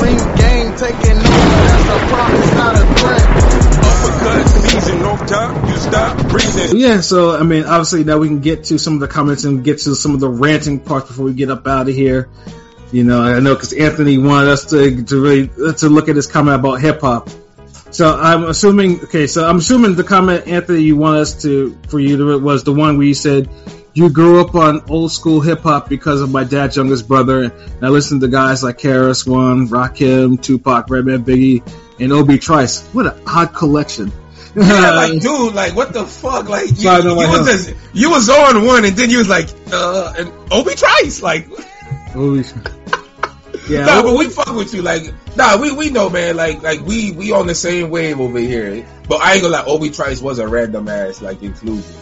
Ring Gang taking over, that's a promise, not a threat. Uppercut season, no time, you stop breathing. Yeah, so I mean, obviously now we can get to some of the comments and get to some of the ranting parts before we get up out of here. You know, I know because Anthony wanted us to to really to look at his comment about hip hop. So I'm assuming, okay, so I'm assuming the comment Anthony you want us to for you to was the one where you said you grew up on old school hip hop because of my dad's youngest brother, and I listened to guys like KRS One, Rakim, Tupac, Redman, Biggie, and Obi Trice. What an odd collection. Yeah, like dude, like what the fuck? Like you, Sorry, no, you was just, you was on one, and then you was like, uh, and Obi Trice, like, Obi- yeah, nah, but we fuck with you, like, nah, we we know, man, like, like we we on the same wave over here. But I ain't gonna lie, Obi Trice was a random ass like inclusion.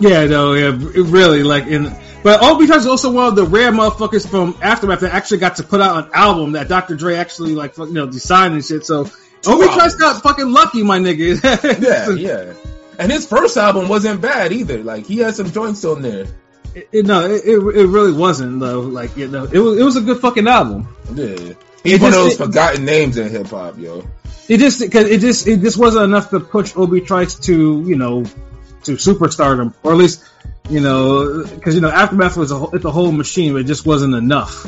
Yeah, no, yeah, really like in. But Obi Trice is also one of the rare motherfuckers from Aftermath that actually got to put out an album that Dr. Dre actually like you know designed and shit. So Obi Trice got fucking lucky, my nigga. yeah, yeah. And his first album wasn't bad either. Like he had some joints on there. It, it- no, it, it, it really wasn't though. Like you know, it was it was a good fucking album. Yeah, It he's one of those it- forgotten names in hip hop, yo. It just because it just it just wasn't enough to push Obi Trice to you know to superstardom, or at least you know because you know Aftermath was a whole, it's a whole machine, but it just wasn't enough.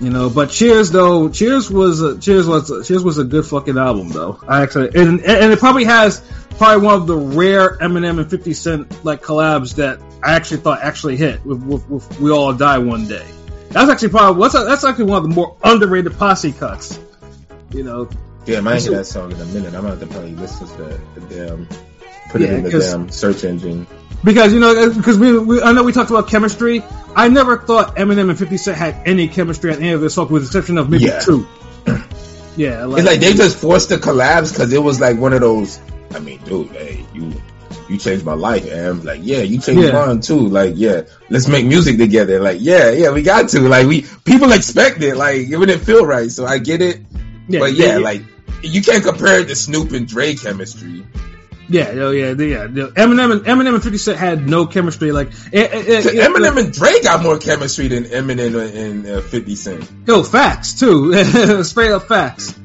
You know, but Cheers though, Cheers was a, Cheers was Cheers was a good fucking album though. I actually and and it probably has probably one of the rare Eminem and Fifty Cent like collabs that I actually thought actually hit with, with, with We All Die One Day. That's actually probably what's that's actually one of the more underrated posse cuts. You know, Damn, I might hear that song in a minute. I'm gonna have to probably listen to the, the damn, put Yeah, it in the damn search engine. because you know because we, we I know we talked about chemistry. I never thought Eminem and Fifty Cent had any chemistry on any of their songs, with the exception of maybe Yeah. two. Yeah, like, It's like they just forced the collabs because it was like one of those. I mean, dude, hey, you you changed my life, and Like, yeah, you changed Yeah. mine too. Like, yeah, let's make music together. Like, yeah, yeah, we got to. Like, we people expect it. Like, it wouldn't feel right, so I get it. yeah, but yeah, they- like you can't compare it to Snoop and Dre chemistry. yeah, oh yeah, yeah. Eminem and Eminem and Fifty Cent had no chemistry. Like it, it, it, Eminem and Dre got more chemistry than Eminem and uh, Fifty Cent. Yo, facts too. Straight up facts.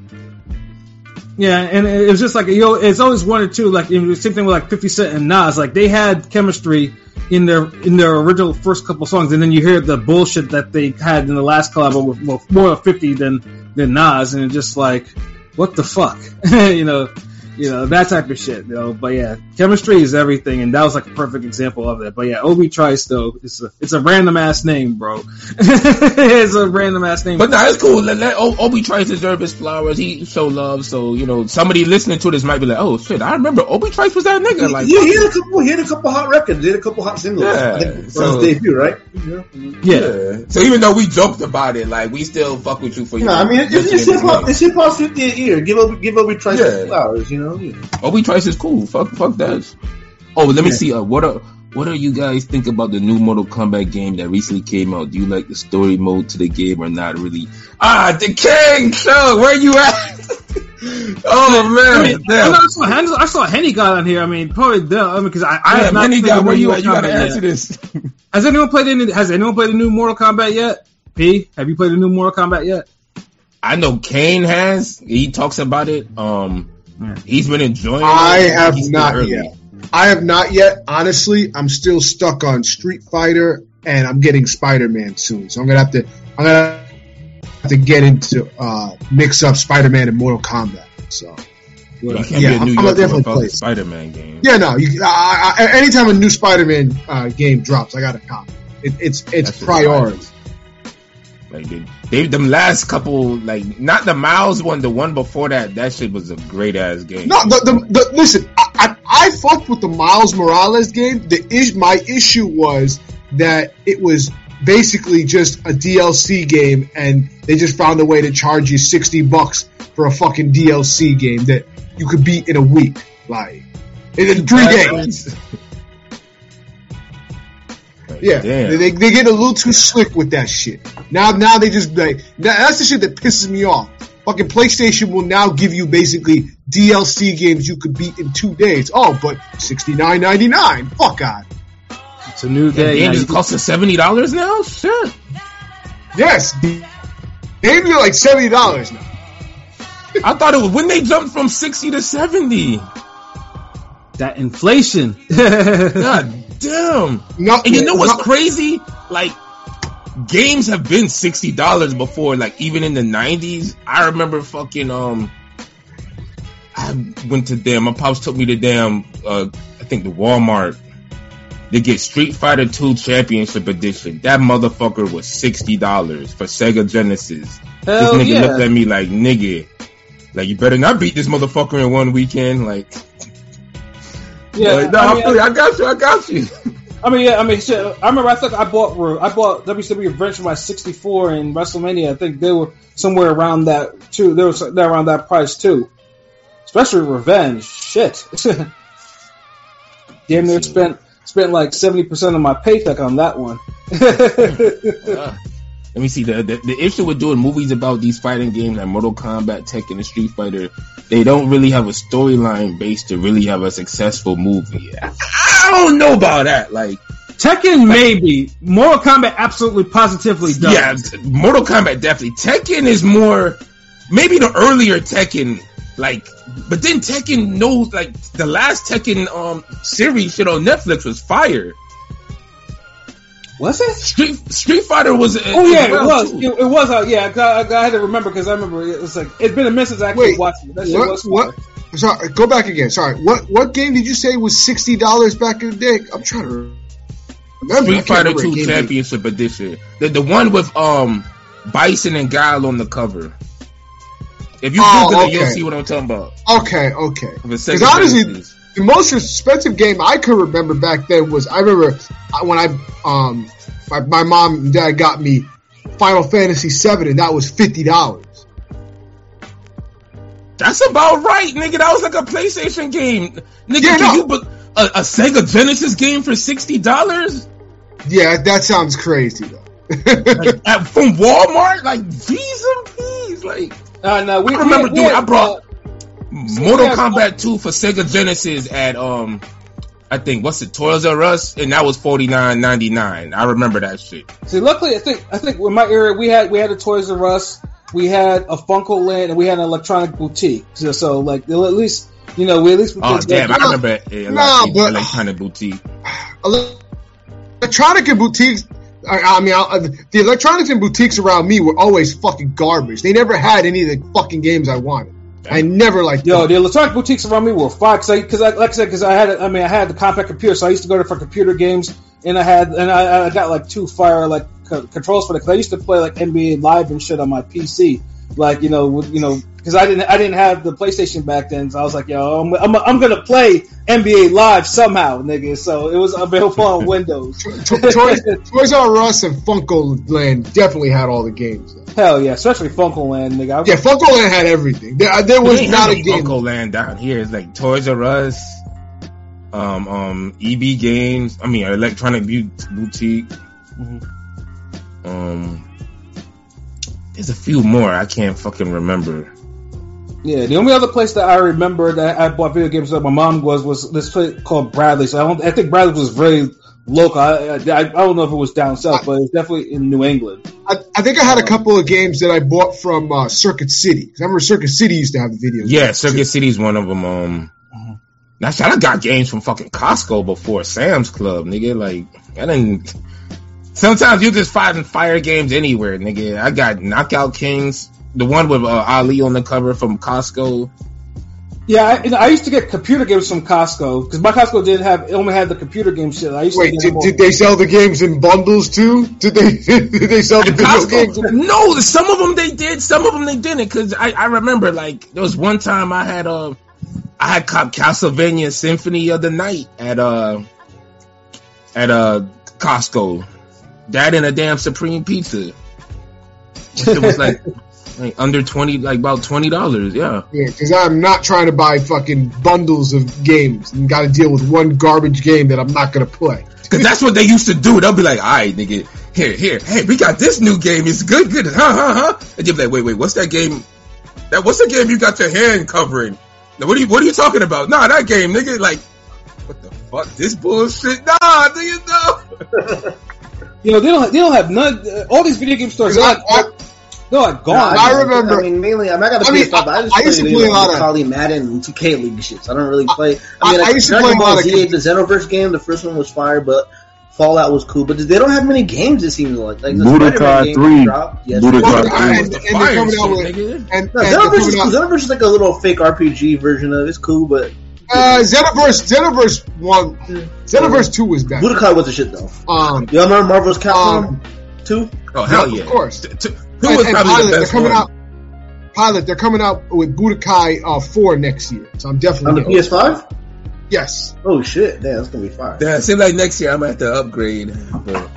Yeah, and it was just like yo, it's always one or two. Like the same thing with like Fifty Cent and Nas. Like they had chemistry in their in their original first couple songs, and then you hear the bullshit that they had in the last collab with, with more of Fifty than than Nas, and it's just like, what the fuck, you know, you know that type of shit. You know, but yeah, chemistry is everything, and that was like a perfect example of that. But yeah, Obi Trice though, it's a it's a random ass name, bro. it's a random ass name. But nah, it's cool. Let, let O- Obi Trice deserve his flowers. He show love. So you know, somebody listening to this might be like, "Oh shit, I remember Obi Trice was that nigga." Like, yeah, he had a couple. He had a couple hot records. He had a couple hot singles. Yeah, so- his debut, right? Yeah. yeah. So even though we joked about it, like we still fuck with you for you. Yeah, I mean, it's, it's mentioning hip hop. his It's hip hop's 50th year. Give Obi, give Obi Trice Yeah. flowers. You know. Name. Obi Trice is cool. Fuck, fuck that. Oh, let me Yeah. see. Uh, what are what do you guys think about the new Mortal Kombat game that recently came out? Do you like the story mode to the game or not really? Ah, the King Show, where you at? oh I man, mean, damn. I saw, Hen- I saw Henny got on here. I mean, probably the, I mean, because I, I Yeah, have not played got where you at? You gotta answer yet. this. Has anyone played any? Has anyone played the new Mortal Kombat yet? P, have you played the new Mortal Kombat yet? I know Kane has. He talks about it. Um, he's been enjoying. I it. have not early. yet. I have not yet. Honestly, I'm still stuck on Street Fighter, and I'm getting Spider Man soon. So I'm gonna have to. I'm gonna have to get into uh, mix up Spider Man and Mortal Kombat. So can't yeah, a I'm, I'm definitely play. Spider-Man game. Yeah, no. You, I, I, anytime a new Spider Man uh, game drops, I gotta cop. It, it's it's That's priority. Like they, they, them last couple, like not the Miles one, the one before that, that shit was a great ass game. No, the, the, the listen, I, I, I fucked with the Miles Morales game. The is, my issue was that it was basically just a DLC game, and they just found a way to charge you sixty bucks for a fucking DLC game that you could beat in a week, like in, in three days. Yeah, Damn. they, they get a little too slick with that shit. Now, now they just like that, that's the shit that pisses me off. Fucking PlayStation will now give you basically DLC games you could beat in two days. Oh, but sixty nine ninety nine. Fuck God. It's a new day. game now. is costing seventy dollars now. Shit. Yes. Games are like seventy dollars now. I thought it was when they jumped from sixty to seventy. That inflation. God damn. No, And you know what's no- crazy? Like games have been sixty dollars before. Like even in the nineties, I remember fucking um. I went to damn. My pops took me to damn. Uh, I think the Walmart. They get Street Fighter Two Championship Edition. That motherfucker was sixty dollars for Sega Genesis. Hell this nigga yeah. looked at me like nigga. Like you better not beat this motherfucker in one weekend. Like, yeah, like, no, I I, mean, feel you. I got you. I got you. I mean, yeah, I mean, shit. I remember I think I bought I bought WCW Revenge for my 64 and WrestleMania. I think they were somewhere around that too. They were so- around that price too. Especially Revenge. Shit. Damn near spent spent like 70 percent of my paycheck on that one. let me see the, the the issue with doing movies about these fighting games like Mortal Kombat, Tekken, and Street Fighter. They don't really have a storyline base to really have a successful movie. I, I don't know about that. Like, Tekken maybe. Mortal Kombat absolutely positively does. yeah, Mortal Kombat definitely. Tekken is more maybe the earlier Tekken. Like, but then Tekken knows like the last Tekken um series shit on Netflix was fire. Was it? Street Street Fighter was. it? Oh yeah, it was. It, it was. Uh, yeah, I, I, I had to remember because I remember it was like it's been a minute since I actually Wait, watched it. That shit what- was what- Sorry, go back again. Sorry, what what game did you say was sixty dollars back in the day? I'm trying to remember. Street Fighter remember a 2 game Championship Edition. The the one with um Bison and Guile on the cover. If you Oh, Google it, you'll see what I'm talking about. name. Okay, okay. Of a Sega Because honestly, Genesis. The most expensive game I could remember back then was I remember when I um my, my mom and dad got me Final Fantasy VII and that was fifty dollars. that's about right, nigga. That was like a PlayStation game, nigga. Yeah, no. you bu- a, a Sega Genesis game for sixty dollars Yeah, that sounds crazy though. from Walmart? Like, jeez and peas. Like, Uh, no, we I remember, we, dude. we had, I brought uh, Mortal Kombat 2 for Sega Genesis at um. I think what's it, Toys R Us, and that was forty nine ninety nine. I remember that shit. See, luckily, I think I think in my area we had we had a Toys R Us, we had a FuncoLand, and we had an electronic boutique. So, so like at least you know we at least Oh damn! I remember a, Nah, but- electronic boutique. electronic and boutiques. I, I mean, I, the electronics and boutiques around me were always fucking garbage. They never had any of the fucking games I wanted. I never liked. Yo, them. the electronic boutiques around me were because I, cause I, like I said, because I had, I mean, I had the compact computer, so I used to go there for computer games, and I had, and I, I got like two fire like co- controls for it. Because I used to play like NBA Live and shit on my PC, like you know, with, you know, because I didn't, I didn't have the PlayStation back then, so I was like, yo, I'm, I'm, I'm gonna play NBA Live somehow, nigga. So it was available on Windows. Toys, Toys R Us and FuncoLand definitely had all the games. Hell yeah, especially FuncoLand, nigga. I, Yeah, FuncoLand had everything. There, there was not a no game. FuncoLand down here. It's like Toys R Us, um, um, EB Games. I mean, Electronic Bu- Boutique. Um, there's a few more I can't fucking remember. Yeah, the only other place that I remember that I bought video games that my mom was was this place called Bradlees. So I don't, I think Bradlees was very local. I, I, I don't know if it was down south, but it's definitely in New England. I, I think I had a couple of games that I bought from uh, Circuit City. 'Cause I remember Circuit City used to have video. Game. Yeah, Circuit too. City's one of them. Um, now shit, I got games from fucking Costco before Sam's Club, nigga. Like, I didn't. Sometimes you just find fire games anywhere, nigga. I got Knockout Kings, the one with uh, Ali on the cover from Costco. Yeah, I, I used to get computer games from Costco because my Costco didn't have it only had the computer game shit. I used Wait, to get did, did they sell the games in bundles too? Did they did they sell the At video games? No, some of them they did, some of them they didn't. Cause I, I remember like there was one time I had uh I had cop Castlevania Symphony of the Night at uh at uh Costco. That and a damn Supreme Pizza. It was like, like under twenty, like about twenty dollars. Yeah. Yeah, because I'm not trying to buy fucking bundles of games and got to deal with one garbage game that I'm not gonna play. Cause that's what they used to do. They'll be like, all right, nigga, here, here, hey, we got this new game. It's good, good, huh, huh, huh. And you'll be like, wait, wait, what's that game? That what's the game you got your hand covering? Now, what are you, what are you talking about? Nah, that game, nigga, like, what the fuck? This bullshit? Nah, nigga, no. You know, they don't they don't have none. Uh, all these video game stores. 'Cause I, They, I, They're like No, gone. I remember- I mean, mainly. I, mean, I got the I mean, PS5, but I just I used to play, play a lot of- Call Madden and 2K League shits. I don't really play. I- I mean, I like, used to Dragon play a Ball lot of Z, the Xenoverse game, the first one was fire, but Fallout was cool. But they don't have many games. It seems like like the Budokai 3. dropped. Yes, Budokai Well, three. and, was and the they're coming out with nigga. and, No, Xenoverse, is cool. Xenoverse is like a little fake RPG version of. It's cool, but uh, Xenoverse Xenoverse one Xenoverse two was better. Budokai was the shit though. Um, Y'all remember Marvel's Capcom Um, 2? Oh hell Yeah, yeah, of course. T- t- Who and, was and probably Pilot, the they're best coming one? out. Pilot, they're coming out with Budokai uh, four next year, so I'm definitely On definitely the PS5? yes. Oh shit, damn, that's gonna be fire. Yeah, it seems like next year I'm gonna have to upgrade. But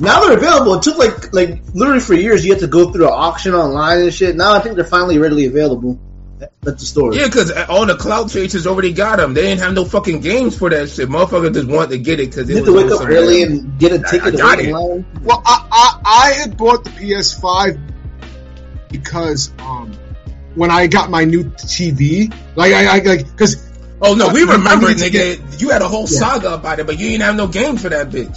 Now they're available. It took like like literally for years you had to go through an auction online and shit. Now I think they're finally readily available at the store. yeah, because all the cloud chasers already got them. They didn't have no fucking games for that shit. Motherfuckers just want to get it because You it have to wake up early and get a ticket I to got it. Well, I, I I had bought the PS5 because um when I got my new TV, like I, I like because Oh no, we I- I remember it, need to nigga. You had a whole Yeah. saga about it, but you didn't have no game for that bitch.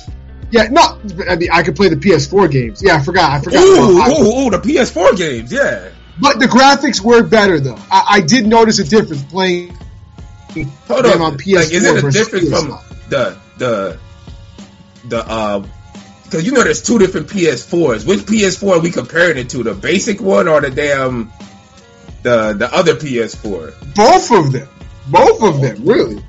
yeah, no, I mean I could play the PS4 games. Yeah, I forgot. I forgot. Ooh, I- ooh, ooh, the PS4 games, yeah. But the graphics were better though. I, I did notice a difference playing Hold them on, on PS4 like, is it a versus difference from PS5. the the the uh? Because you know, there's two different PS4s. Which PS4 are we comparing it to? The basic one or the damn the the other PS4? both of them, both of them, really.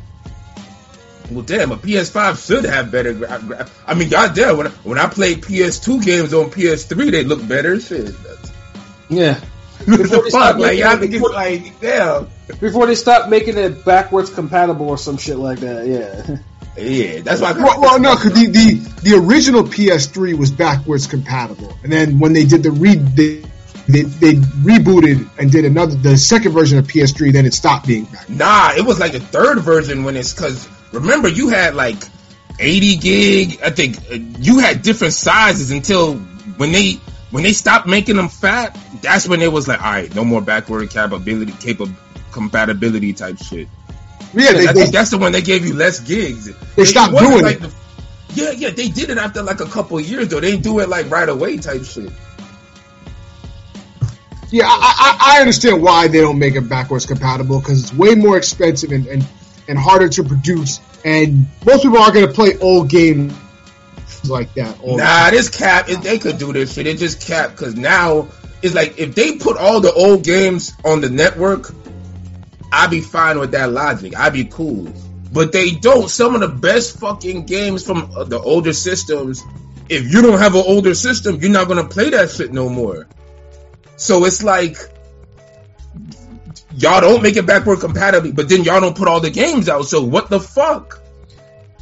Well, damn, a PS5 should have better. Gra- gra- I mean, goddamn, when I, when I played PS2 games on PS3, they look better. Shit, Yeah. What Before the they fuck? Like, making y'all it- think it's like, damn. Before they stop making it backwards compatible or some shit like that, yeah. Yeah, that's why. Well, well no, because the, the the original PS3 was backwards compatible, and then when they did the re they, they they rebooted and did another the second version of PS3, then it stopped being back. Nah, it was like the third version when it's because remember you had like 80 gig. I think uh, you had different sizes until when they when they stopped making them fat. That's when it was like, all right, no more backward capability, capable compatibility type shit. Yeah, they, I think that's the one they gave you less gigs. They stopped doing like it. the- yeah, yeah, they did it after like a couple of years though. They didn't do it like right away type shit. yeah, I, I I understand why they don't make it backwards compatible because it's way more expensive and, and and harder to produce, and most people aren't going to play old games like that. all Nah, this cap, if they could do this shit, it just cap because now it's like if they put all the old games on the network, I'd be fine with that logic. I'd be cool. But they don't. Some of the best fucking games from uh, the older systems, if you don't have an older system, you're not gonna play that shit no more. So it's like y'all don't make it backward compatible, but then y'all don't put all the games out. So what the fuck?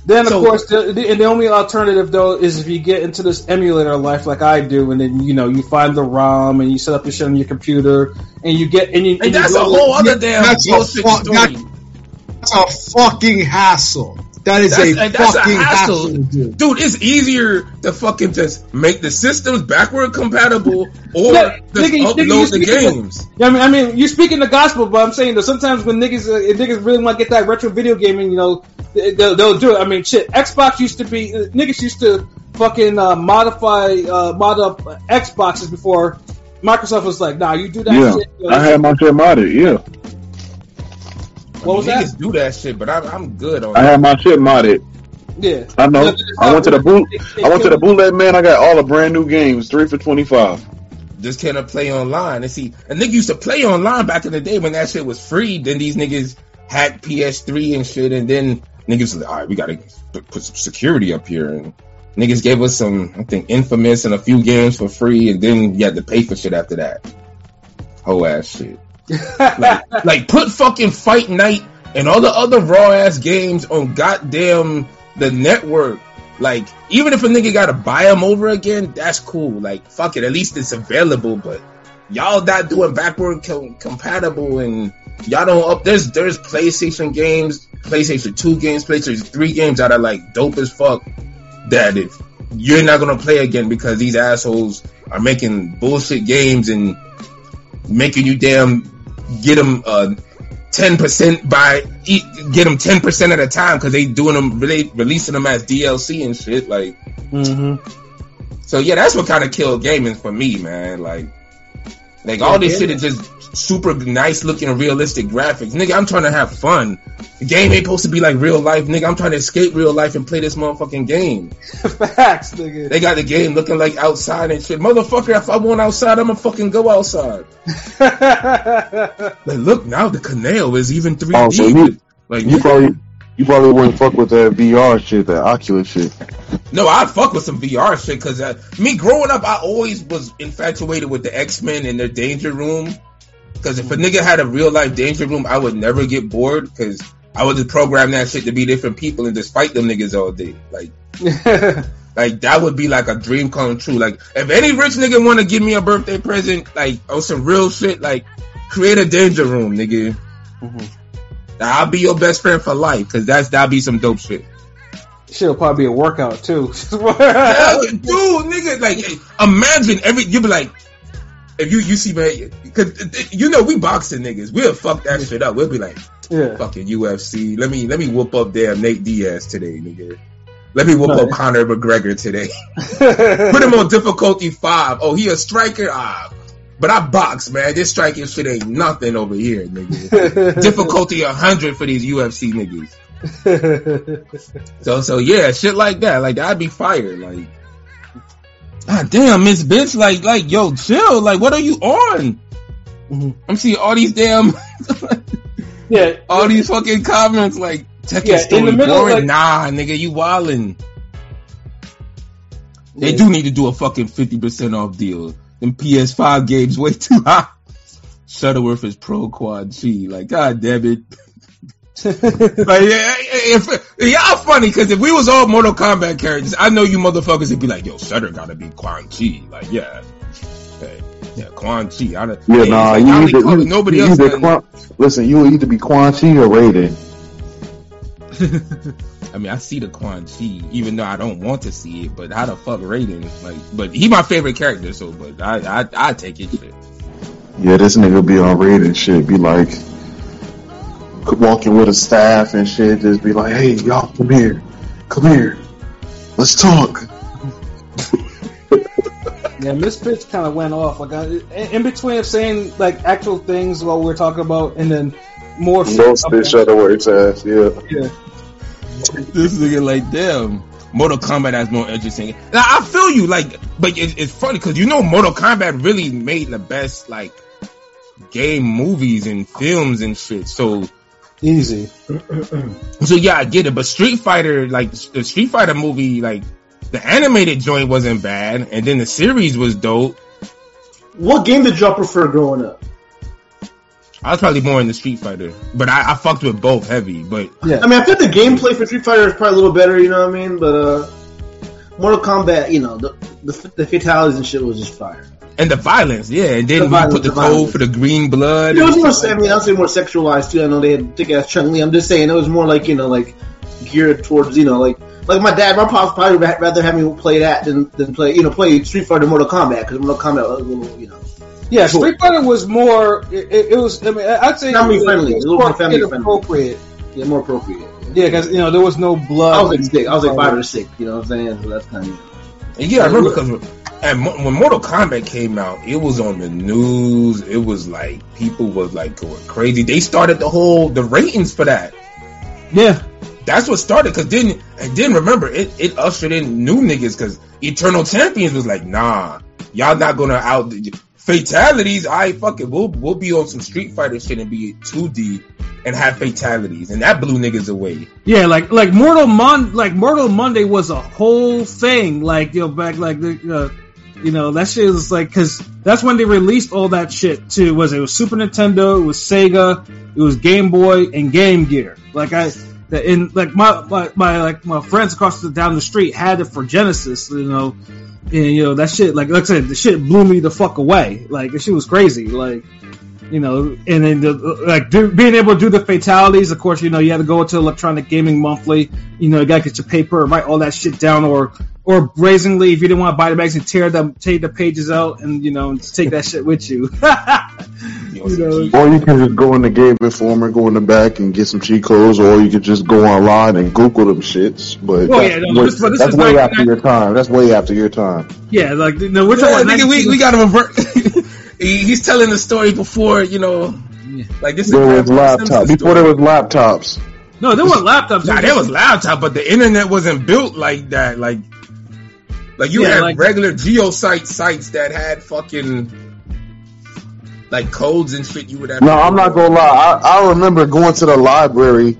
Then of So- course, the, the, and the only alternative though is if you get into this emulator life like I do, and then you know you find the ROM and you set up your shit on your computer, and you get and you And you that's a go- whole other damn that's a bullshit fuck- story. that- That's a fucking hassle. That is That's, a and that's a fucking hassle. hassle. to do. Dude, it's easier to fucking just make the systems backward compatible or Yeah, just nigga, you- nigga, you upload the speaking of- games. Yeah, I mean, I mean, you're speaking the gospel, but I'm saying that sometimes when niggas, uh, if niggas really want to get that retro video gaming, you know, they- they'll, they'll do it. I mean, shit, Xbox used to be uh, niggas used to fucking uh, modify, uh, mod up Xboxes before Microsoft was like, nah, you do that Yeah, shit. yo, I had my shit modded. Yeah, what was Niggas that? do that shit, but I'm, I'm good on I that. had my shit modded. Yeah, I know. Yeah, I went to the boot. it- it I went to the bootleg man. I got all the brand new games, three for twenty five. Just cannot play online. And see, a nigga used to play online back in the day when that shit was free. Then these niggas hacked PS3 and shit, and then niggas was like, all right, we gotta put some security up here. And niggas gave us some, I think, Infamous and a few games for free, and then you had to pay for shit after that. Whole ass shit. Like, like put fucking Fight Night and all the other raw ass games on goddamn the network. Like, even if a nigga gotta buy them over again, that's cool. Like, fuck it, at least it's available. But y'all not doing backward co- compatible, and y'all don't up. There's there's PlayStation games, PlayStation Two games, PlayStation Three games that are like dope as fuck. That if you're not gonna play again because these assholes are making bullshit games and making you damn get them uh, ten percent by get them ten percent at a time because they doing them really releasing them as DLC and shit. Like, Mhm. so yeah, that's what kind of killed gaming for me, man. Like, Like all this shit is just super nice looking, realistic graphics. Nigga, I'm trying to have fun. The game ain't supposed to be like real life, nigga. I'm trying to escape real life and play this motherfucking game. Facts, nigga. They got the game looking like outside and shit. Motherfucker, if I want outside, I'ma fucking go outside. Like, look, now the canal is even 3D. Oh, so you- like, You probably you probably wouldn't fuck with that VR shit, that Oculus shit. no, I'd fuck with some VR shit because uh, me growing up, I always was infatuated with the X Men and their Danger Room. Because if a nigga had a real life Danger Room, I would never get bored because I would just program that shit to be different people and just fight them niggas all day. Like, like that would be like a dream come true. Like, if any rich nigga want to give me a birthday present, like, on some real shit, like, create a Danger Room, nigga. I'll be your best friend for life because that's that'll be some dope shit. Shit'll probably be a workout too. Yeah, dude, nigga, like imagine every you be like, if you you see man, cause you know we boxing niggas, we'll fuck that shit up. We'll be like, yeah. fucking UFC. Let me let me whoop up damn Nate Diaz today, nigga. Let me whoop up Conor McGregor today. Put him on difficulty five. Oh, he a striker? Ah, but I box, man. This striking shit ain't nothing over here, nigga. difficulty hundred for these UFC niggas. So so yeah, shit like that. Like I'd be fired. Like, ah damn, Miss Bitch. Like like yo, chill. Like what are you on? Mhm. I'm seeing all these damn yeah. all these fucking comments like Tekken Yeah, in story the middle, boring. like- nah, nigga, you wildin'. They Yeah. do need to do a fucking fifty percent off deal. Them PS5 games way too high. Shuttleworth is pro quad G. Like, god damn it. Like, yeah, if, y'all funny because if we was all Mortal Kombat characters, I know you motherfuckers would be like, "Yo, Shutter gotta be Quan Chi." Like, yeah, Hey, yeah, Quan Chi. I, don't- Yeah, Hey, nah, like, you I only either, you, nobody you else. either. Quan, listen, you will either be Quan Chi or Raiden. I mean, I see the Quan Chi, even though I don't want to see it. But how the fuck Raiden? Like, but he my favorite character, so but I I I take it. Shit. Yeah, this nigga be on Raiden shit, be like walking with a staff and shit, just be like, hey, y'all, come here, come here, let's talk. Yeah, Miss Pitch kind of went off. Like I, in in between of saying like actual things while we are talking about, and then more. Don't spit Shutterworth's ass, yeah. Yeah. This nigga like damn. Mortal Kombat has more interesting. Now I feel you, like, but it, it's funny because you know Mortal Kombat really made the best like game movies and films and shit. So Easy. so yeah, I get it. But Street Fighter, like the Street Fighter movie, like the animated joint wasn't bad, and then the series was dope. What game did y'all prefer growing up? I was probably more in the Street Fighter, but I, I fucked with both heavy. But Yeah. I mean, I think the gameplay for Street Fighter is probably a little better, you know what I mean? But uh, Mortal Kombat, you know, the, the the fatalities and shit was just fire. and the violence, yeah, and then The we violence, put the the code violence. for the green blood. It was and more, shit I mean, I'll say more sexualized too. I know they had thick ass Chun Li. I'm just saying it was more like you know, like geared towards you know, like like my dad, my pops probably would rather have me play that than than play you know play Street Fighter, Mortal Kombat because Mortal Kombat was a little you know. Yeah, Street Fighter was more. It, it, it was. I mean, I'd say Family it was, friendly, it was a little more more family friendly. appropriate. Yeah, more appropriate. Yeah, because you know there was no blood. I was like six. I was like five or six. You know what I'm saying? So that's kind of. And yeah, I remember because and when Mortal Kombat came out, it was on the news. It was like people was like going crazy. They started the whole the ratings for that. Yeah, That's what started. Cause then and then remember it it ushered in new niggas. Cause Eternal Champions was like, nah, y'all not gonna out fatalities. I fuck it. We'll we'll be on some Street Fighter shit and be 2D and have fatalities, and that blew niggas away. yeah, like like Mortal Mon, like Mortal Monday was a whole thing. Like you know, back like the, uh, you know, that shit was like because that's when they released all that shit too. Was it was Super Nintendo, it was Sega, it was Game Boy and Game Gear. Like I. In like my, my my like my friends across the down the street had it for Genesis, you know, and you know that shit like like I said, the shit blew me the fuck away. Like the shit was crazy. Like you know, and then the, like do, being able to do the fatalities. Of course, you know you had to go to Electronic Gaming Monthly. You know, you gotta get your paper, and write all that shit down, or or brazenly, if you didn't want to buy the magazine, tear them, take the pages out, and you know, just take that shit with you. You know, Or you can just go in the Game Informer, go in the back and get some cheat codes, or you could just go online and Google them shits. But Oh, that's, yeah, no, way, this- that's way like- after your time. That's way after your time. yeah, like no, we're Yeah, talking nigga, we, we got to revert. he, he's telling the story before you know, like this is There was laptops. Before story. there was laptops. No, there weren't laptops. Nah, there was laptop, but the internet wasn't built like that. Like, like you Yeah, had like- regular GeoCities sites that had fucking like codes and shit. You would have. No, I'm not gonna lie. I, I remember going to the library,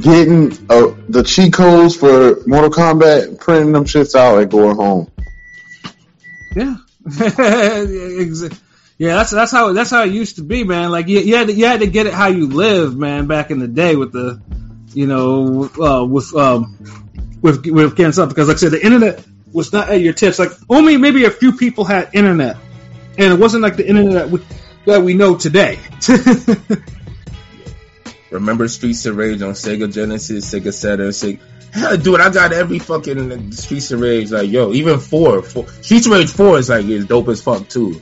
getting uh, the cheat codes for Mortal Kombat, printing them shits out, and going home. Yeah. Yeah, that's that's how that's how it used to be, man. Like you, you had to, you had to get it how you live, man. Back in the day with the, you know, uh, with um, with with getting something because, like I said, the internet was not at your tips. Like only maybe a few people had internet, and it wasn't like the internet that we, that we know today. Remember Streets of Rage on Sega Genesis, Sega Saturn, Sega. Dude, I got every fucking Streets of Rage. Like, yo, even four, four Streets of Rage four is like is dope as fuck too.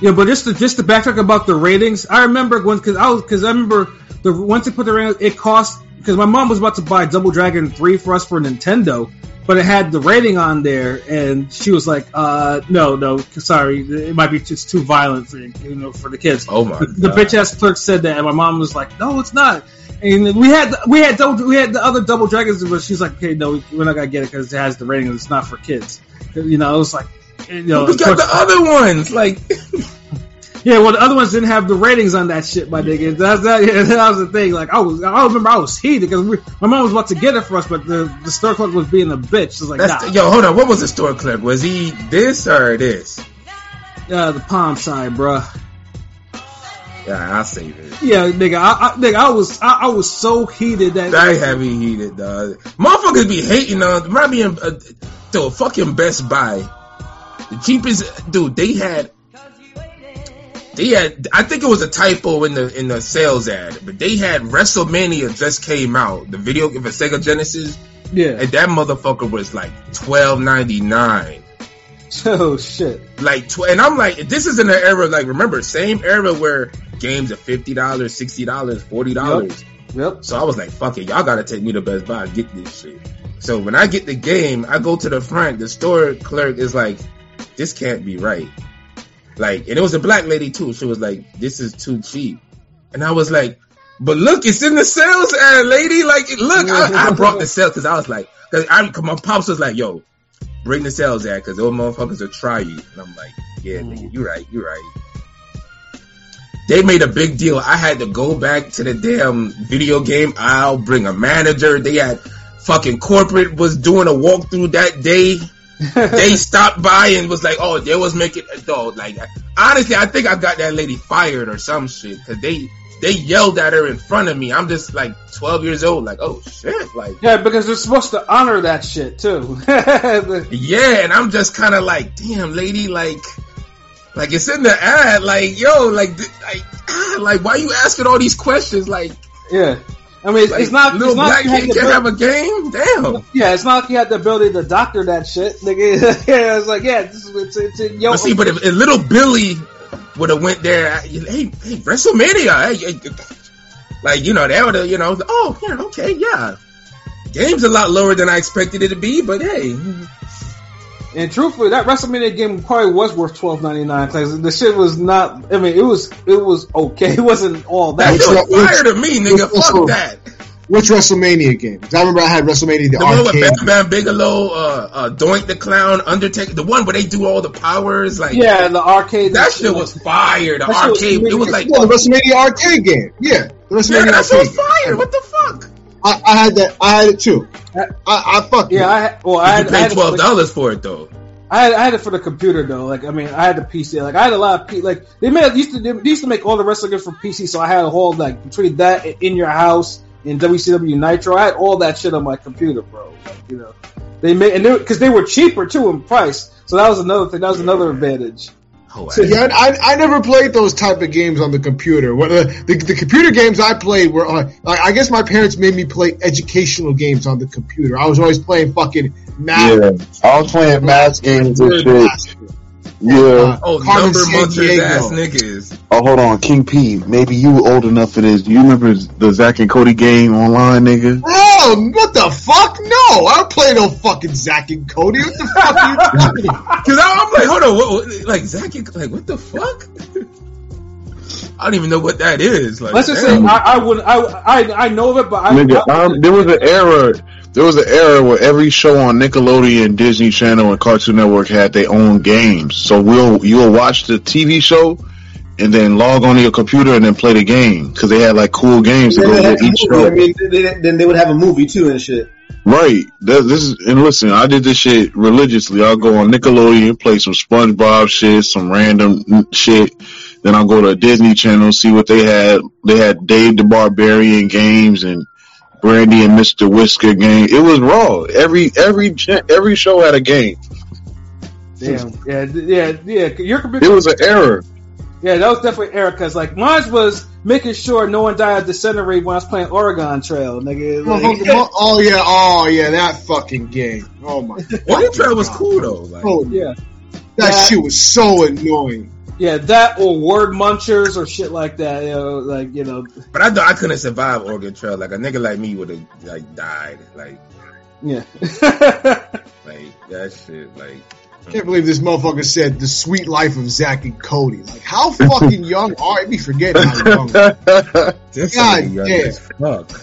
Yeah, but just to just to backtrack about the ratings, I remember when because I was because I remember the once they put the ratings, it cost because my mom was about to buy Double Dragon three for us for Nintendo, but it had the rating on there, and she was like, "Uh, no, no, sorry, it might be just too violent for you know for the kids." Oh my The, the bitch ass clerk said that, and my mom was like, "No, it's not." And we had we had double, we had the other Double Dragons, but she's like, "Okay, no, we're not gonna get it because it has the rating, and it's not for kids." You know, it was like. You know, we got the other ones. Like, yeah, well, the other ones didn't have the ratings on that shit, my nigga. That's that. Yeah, that was the thing. Like, I was, I remember I was heated because my mom was about to get it for us, but the the store clerk was being a bitch. She was like, nah, the, yo, hold on. What was the store clerk? Was he this or this? uh, the palm side, bruh. Yeah, I'll save it. Yeah, nigga, I, I, nigga, I was, I, I was so heated that. Very heavy heated, dog. Motherfuckers be hating on. Remember being uh, to a fucking Best Buy. The cheapest, dude. They had, they had. I think it was a typo in the in the sales ad, but they had WrestleMania just came out. The video game for Sega Genesis, yeah. and that motherfucker was like twelve ninety nine. Oh shit. Like, tw- and I'm like, this is in an era like remember same era where games are fifty dollars, sixty dollars, forty dollars. Yep. So I was like, fuck it, y'all gotta take me to Best Buy and get this shit. So when I get the game, I go to the front, the store clerk is like, this can't be right. Like, and it was a black lady too. She was like, this is too cheap. And I was like, but look, it's in the sales ad, lady. Like, look, I, I brought the sales because I was like, cause, I, my pops was like, yo, bring the sales ad because those motherfuckers will try you. And I'm like, yeah, nigga, mm. you right, you're right. They made a big deal. I had to go back to the damn video game I'll bring a manager. They had fucking corporate was doing a walkthrough that day. they stopped by and was like, "Oh, they was making a dog." Like, honestly, I think I got that lady fired or some shit because they they yelled at her in front of me. I'm just like 12 years old, like, oh shit, like, Yeah, because they're supposed to honor that shit too. yeah, and I'm just kind of like, damn, lady, like, like it's in the ad, like, yo, like, like, ah, like, why you asking all these questions, like, yeah. I mean, it's, like it's not. little It's not black like you kid can't have a game, damn. Yeah, it's not like you had the ability to doctor that shit. Nigga. yeah, it's like, yeah, this is it's, it's in yo. But see, but if, if little Billy would have went there, uh, hey, hey, WrestleMania, hey, hey, like you know, they would have, you know, oh yeah, okay, yeah. Game's a lot lower than I expected it to be, but hey, And truthfully, that WrestleMania game probably was worth twelve ninety nine because the shit was not. I mean, it was it was okay. It wasn't all that that. shit Which- was fire to me, nigga. which- Fuck that. Which WrestleMania game? 'Cause I remember I had WrestleMania the, The one with arcade. Bam Bam Bigelow, uh, uh, Doink the Clown, Undertaker, the one where they do all the powers, like Yeah, the arcade. that shit was fire. The That shit was arcade, it was like, Yeah, the WrestleMania arcade game. Yeah, the WrestleMania yeah, that shit was arcade. fire. game. What the fuck? I, I had that. I had it too. I, I fuck Yeah, I had, well, I had, I paid had, twelve dollars for it though. I had I had it for the computer though. Like, I mean, I had the PC. Like, I had a lot of P, like they made used to they used to make all the wrestling games for PC. So I had a whole like between that and in your house and WCW Nitro. I had all that shit on my computer, bro. Like, you know, they made and because they, were cheaper too in price. So that was another thing. That was another advantage. Oh, So, yeah, I, I never played those type of games on the computer. What uh, the, the computer games I played were, uh, like, I guess my parents made me play educational games on the computer. I was always playing fucking math. Yeah, I was playing math games and shit. basketball. Yeah. Oh, Carmen number munchers ass niggas. Oh, hold on, King P. Maybe you old enough for this. You remember the Zach and Cody game online, nigga? Yeah, what the fuck? No, I don't play no fucking Zack and Cody. What the fuck are you talking about? Cause I, I'm like, hold on, what, what, like Zach, like what the fuck? I don't even know what that is. Like, Let's just say damn. I, I would I, I I know of it, but I, Nigga, I um, there was an era. There was an era where every show on Nickelodeon, Disney Channel, and Cartoon Network had their own games. So we'll you'll watch the TV show and then log on to your computer and then play the game because they had like cool games to go they had with a each movie. show. I mean, they- they- then they would have a movie too and shit. Right. That, this is and listen, I did this shit religiously. I'll go on Nickelodeon, play some SpongeBob shit, some random shit. Then I'll go to Disney Channel, see what they had. They had Dave the Barbarian games and Brandy and Mr. Whisker game. It was raw. Every every every show had a game. damn yeah yeah yeah your computer. It was an error. Yeah that was definitely error because like mine was making sure no one died at of dysentery when I was playing Oregon Trail, nigga. Oh, like, oh, oh yeah, oh yeah, that fucking game. Oh my. Oregon Trail was cool though. Like, Oh, yeah. that Yeah. shit was so annoying. Yeah, that or word munchers or shit like that. You know, like you know, but I thought I couldn't survive Oregon Trail. Like a nigga like me would have like died. Like, yeah. like that shit. Like, I can't believe this motherfucker said the Suite Life of Zack and Cody. Like, how fucking young are you? Be forgetting how young. God nigga damn. fuck.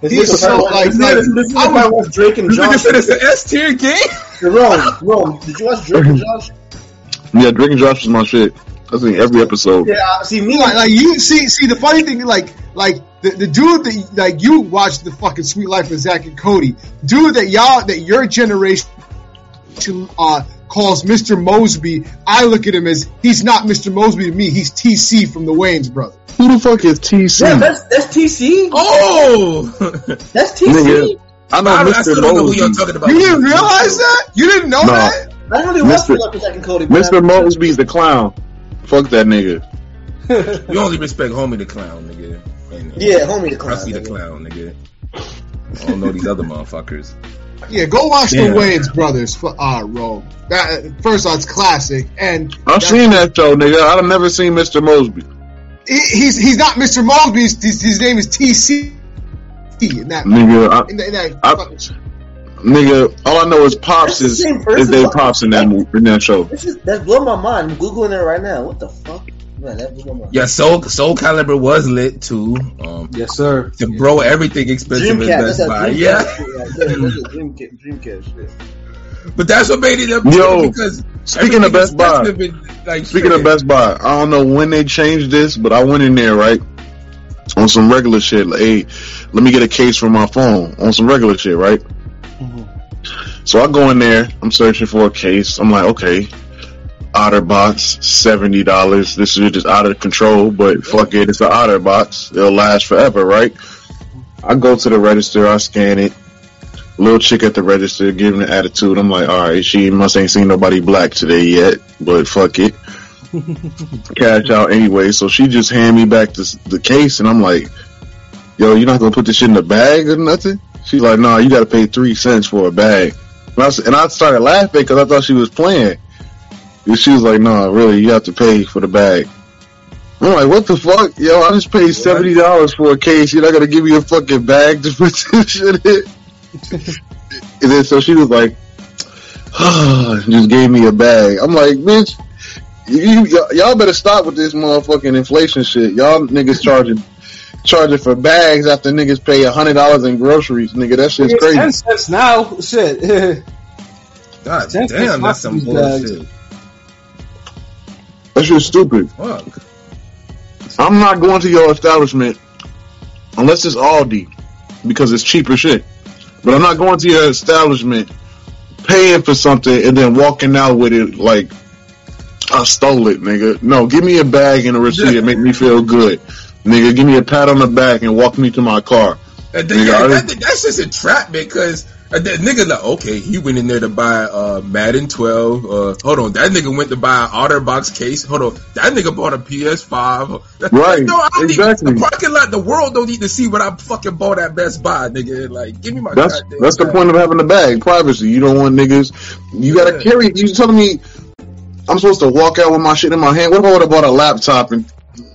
This He's so, like- this like, nigga- this nigga I probably watched Drake and This nigga Josh. said it's an S tier game. Rome, Rome. Did you watch Drake and Josh? yeah, Drake and Josh was my shit. I think every episode. Yeah, see me. like, like you see, see the funny thing, like, like the, the dude that like you watched the fucking Suite Life of Zack and Cody, dude that y'all that your generation uh calls Mr. Moseby. I look at him as he's not Mr. Moseby to me. He's TC from the Wayans brothers. Who the fuck is TC? yeah, that's that's TC. Oh, That's TC. Nigga, I know I, I Mr. still don't know who you're Moseby. talking about. You didn't realize that? You didn't know No. that? I don't really watch Mr. Philip Second Cody. Mr. Moseby's the clown. Fuck that nigga. You only respect Homie the Clown, nigga. And, Yeah, homie the clown. Rusty the nigga. Clown, nigga. I don't know these other motherfuckers. Yeah, go watch Yeah. the Wayans brothers for uh Rome. That first off, it's classic, and I've seen that show, nigga. I've never seen Mr. Moseby. he, he's he's not Mr. Moseby. His, his, his name is TC. In that, Nigga, I, in that, in that I- nigga, all I know is Pops That's the is, same person. is Dave Pops in that mo- in that show. This is that's blowing my mind. I'm googling it right now. What the fuck? Man, that blew my mind. Yeah, Soul Soul Calibur was lit too. Um, yes, sir. to bro everything expensive Dreamcast. at That's Best that Buy. Dreamcast Yeah, shit right there. That's a Dreamcast, Dreamcast shit. but that's what made it up Yo, because Speaking of Best Buy, and, like speaking of. Best Buy, I don't know when they changed this, but I went in there right on some regular shit. Like, hey, let me get a case for my phone on some regular shit, right? So I go in there, I'm searching for a case. I'm like, okay, OtterBox, seventy dollars. This is just out of control, but fuck it, it's an OtterBox. It'll last forever, right? I go to the register, I scan it. Little chick at the register giving an attitude. I'm like, all right, she must ain't seen nobody black today yet, but fuck it. Cash out anyway. So she just hand me back this, the case, and I'm like, yo, you're not gonna put this shit in the bag or nothing? She's like, nah, you gotta pay three cents for a bag. And I, and I started laughing because I thought she was playing. And she was like, no, really, you have to pay for the bag. I'm like, what the fuck? Yo, I just paid seventy dollars for a case. You're not gonna give me a fucking bag to put this shit in? and then so she was like, just gave me a bag. I'm like, bitch, you, y- y'all better stop with this motherfucking inflation shit. Y'all niggas charging charging for bags after niggas pay a hundred dollars in groceries. Nigga, that shit's It's ten crazy. cents now. Shit. God damn, that's some bullshit. bags. That shit's stupid. Fuck. I'm not going to your establishment unless it's Aldi because it's cheaper shit. But I'm not going to your establishment paying for something and then walking out with it like I stole it, nigga. No, give me a bag and a receipt and make me feel good. Nigga, give me a pat on the back and walk me to my car. Nigga, that, that's just a trap because that nigga like okay, he went in there to buy uh Madden 12. Uh, hold on, that nigga went to buy an OtterBox case. Hold on, that nigga bought a PS5. That- Right, No, I don't exactly. Need, the parking lot, the world don't need to see what I fucking bought at Best Buy, nigga. Like, give me my. That's goddamn that's the point of having the bag, privacy. You don't want niggas. You gotta Yeah. carry. You telling me I'm supposed to walk out with my shit in my hand? What if I would have bought a laptop and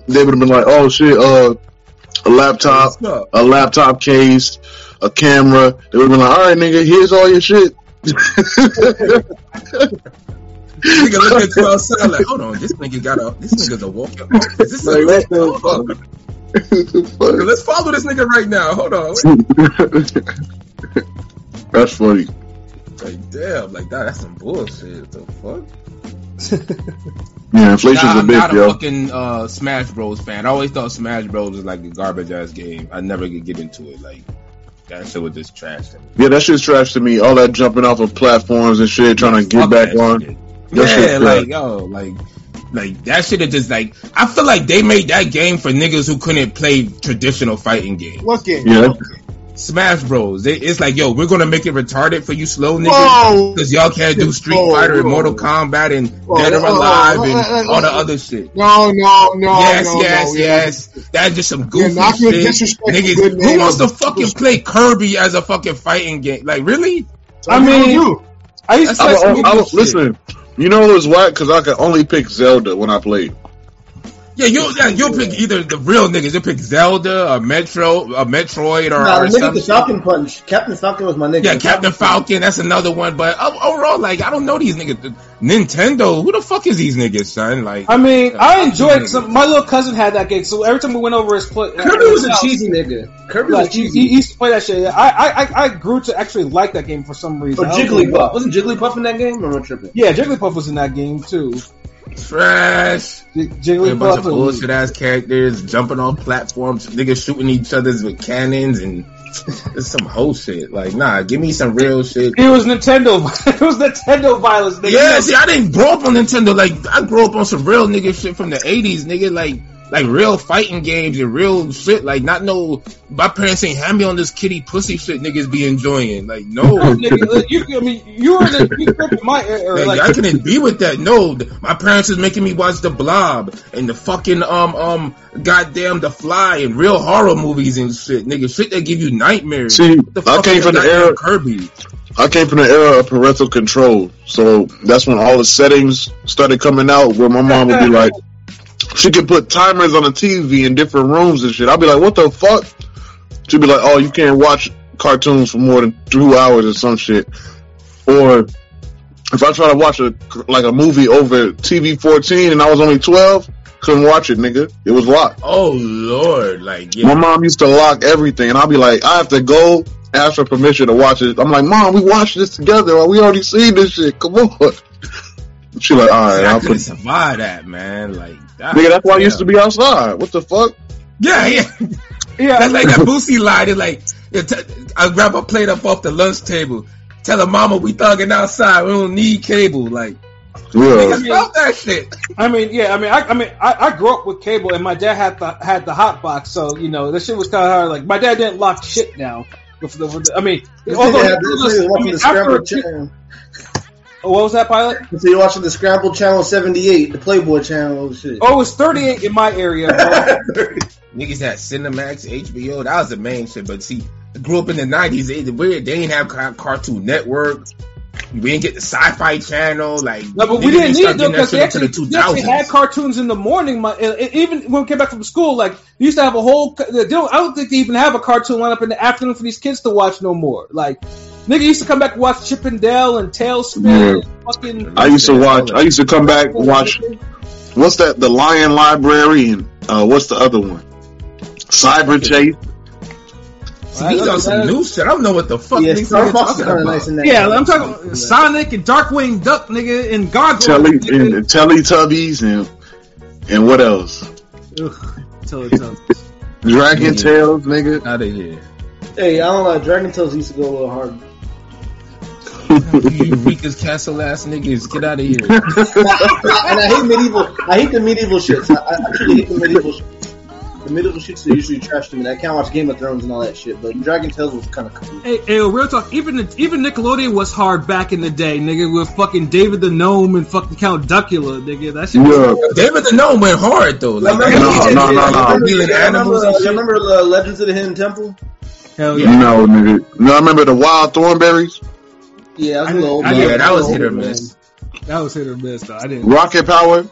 they would have been like, "Oh shit, uh, a laptop, a laptop case, a camera. They would be like, all right, nigga, here's all your shit. Nigga look at you outside like, hold on, this nigga got a this nigga's a walking office. This Like, what hold on. Let's follow this nigga right now. Hold on. That's funny. Like, damn, like that, that's some bullshit. The fuck? Yeah, inflation's Nah, a I'm bitch, not a yo. fucking uh, Smash Bros fan. I always thought Smash Bros was like a garbage ass game. I never could get into it. Like that shit was just trash to me. Yeah, that shit's trash to me. All that jumping off of platforms and shit, trying to get back on. shit. That shit's Yeah, trash. like yo, like like that shit is just like I feel like they made that game for niggas who couldn't play traditional fighting games. What game? Yeah, Smash Bros. They, it's like yo, we're gonna make it retarded for you slow niggas. Because y'all can't do Street Whoa, Fighter and. Mortal Kombat and Whoa, Dead or Alive whoa, and whoa, whoa, all the other shit. No, no, no, yes, no, yes, no, yes. That's just some goofy not gonna shit. Niggas, who name wants to fucking play Kirby as a fucking fighting game? Like, really? So I mean- do. I used to That's play like some some I, I, goofy listen, you know it was whack because I could only pick Zelda when I played. Yeah, you yeah, you'll pick either the real niggas. You'll pick Zelda, or Metro, a Metroid, or, Nah, or the the. Falcon Punch. Captain Falcon was my nigga. Yeah, Captain Falcon. That's another one. But overall, like, I don't know these niggas. Nintendo. Who the fuck is these niggas, son? Like, I mean, I enjoyed some. My little cousin had that game, so every time we went over his play, uh, Kirby was a cheesy nigga. Kirby was Like, he, cheesy. he used to play that shit. I, I, I- I grew to actually like that game for some reason. Or I don't know why. Jigglypuff. Wasn't Jigglypuff in that game? Or am I tripping? Yeah, Jigglypuff was in that game too. Trash. J- A bunch of bullshit ass characters jumping on platforms, niggas shooting each other's with cannons, and it's some whole shit. Like, nah, give me some real shit. It was Nintendo. it was Nintendo violence. Nigga. Yeah, see, I didn't grow up on Nintendo. Like, I grew up on some real nigga shit from the '80s, nigga. Like, like real fighting games and real shit. Like, not no. My parents ain't had me on this kitty pussy shit. Niggas be enjoying. Like, no. Nigga, you, I mean, you were in the, you in my era. Like, Like, I couldn't be with that. No, my parents is making me watch The Blob and the fucking um um goddamn The Fly and real horror movies and shit, nigga. Shit that give you nightmares. See, What the I came from the goddamn era. Kirby. I came from the era of parental control, so that's when all the settings started coming out. Where my mom would be like, she could put timers on the TV in different rooms and shit. I'd be like, what the fuck? She'd be like, oh, you can't watch cartoons for more than two hours or some shit. Or if I try to watch a like a movie over TV 14 and I was only 12, couldn't watch it, nigga. It was locked. Oh lord, like My mom used to lock everything, and I'd be like, I have to go ask for permission to watch it. I'm like, Mom, we watched this together. We already seen this shit. Come on. She like, all right, I I'll couldn't put. survive that, man. Like, that, Nigga, that's why I used to be outside. What the fuck? Yeah, yeah. yeah, That's like that Boosie line. It's like, yeah, t- I grab a plate up off the lunch table. Tell her mama we thugging outside. We don't need cable. Like, Yeah. nigga, stop that shit. I mean, yeah, I mean, I, I mean, I, I grew up with cable, and my dad had the had the hot box, so you know, this shit was kind of hard. Like, my dad didn't lock shit down. With the, with the, I mean, although nigga he had- told this us- nigga I watching mean, the after Oh, what was that pilot? So you're watching the Scramble Channel 78, the Playboy Channel shit. Oh, it was 38 in my area. Bro. Niggas had Cinemax, HBO. That was the main shit. But see, I grew up in the nineties. They weird. They didn't have Cartoon Network. We didn't get the Sci-Fi Channel. Like, No, but we niggas didn't need start it though getting that because they shit actually, into they actually had cartoons in the morning. My, even when we came back from school, like they used to have a whole. They don't, I don't think they even have a cartoon lineup in the afternoon for these kids to watch no more. Like nigga used to come back and watch Chip and Dale and TaleSpin. And fucking. I used to watch. I used to come back and watch. What's that? The Lion Library and uh, what's the other one? Cyberchase. See, these are some new shit. I don't know what the fuck Yeah, these are niggas talking about. nice. Yeah, game. I'm talking Sonic and Darkwing Duck, nigga, and Gargoyle. Telly nigga. and Teletubbies and and what else? Ugh, Teletubbies. Dragon Yeah. Tales, nigga. Out of here. Hey, I don't know. Dragon Tales used to go a little hard. You Rika's Castle ass niggas, get out of here. and I hate medieval. I hate the medieval shits. I, I actually hate the medieval. shits. The medieval shits are usually trash to me. I can't watch Game of Thrones and all that shit. But Dragon Tales was kind of cool. Hey, hey, real talk. Even even Nickelodeon was hard back in the day, nigga, with fucking David the Gnome and fucking Count Duckula, nigga. That shit. Yeah. Was, David the Gnome went hard though. Like, Y'all remember- No, no, no, no. y'all remember- Wheeling y'all animals remember, and uh, y'all remember uh, Legends of the Hidden Temple? hell yeah. No, nigga. No, I remember the Wild Thornberrys, Yeah, I was I a little old. Yeah, that was hit or old miss. That was hit or miss, though. I didn't. Rocket Power.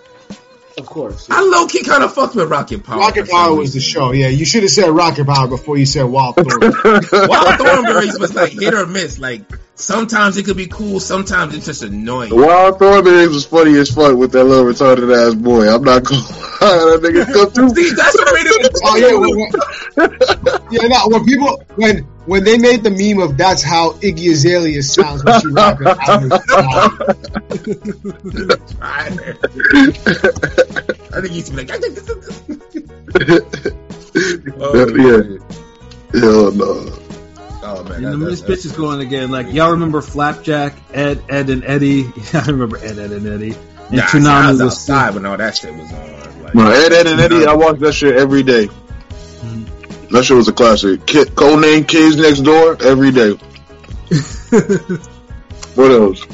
Of course. I low key kind of fucked with Rocket Power. Rocket Power was the show. Yeah, you should have said Rocket Power before you said Wild Thorn. Wild Thornberrys was like hit or miss. Like sometimes it could be cool, sometimes it's just annoying. Wild Thornberrys was funny as fuck with that little retarded ass boy. I'm not gonna lie, that nigga go through. See, that's what made it. oh yeah, when, when, yeah. No, when people when when they made the meme of that's how Iggy Azalea sounds when she rapping. I was, I think he's used to be like, yeah. Oh, oh, no. Oh man, And that- the that- Bitch is going again. Like y'all remember Flapjack, Ed, Edd and Eddy. Yeah, I remember Ed, Edd and Eddy. And Nah, see, I was was outside when all that shit was on. Like, No, Ed, Edd, and Eddy, I watch that shit every day. That shit was a classic. Kid, Codename Kids Next Door, every day. What else?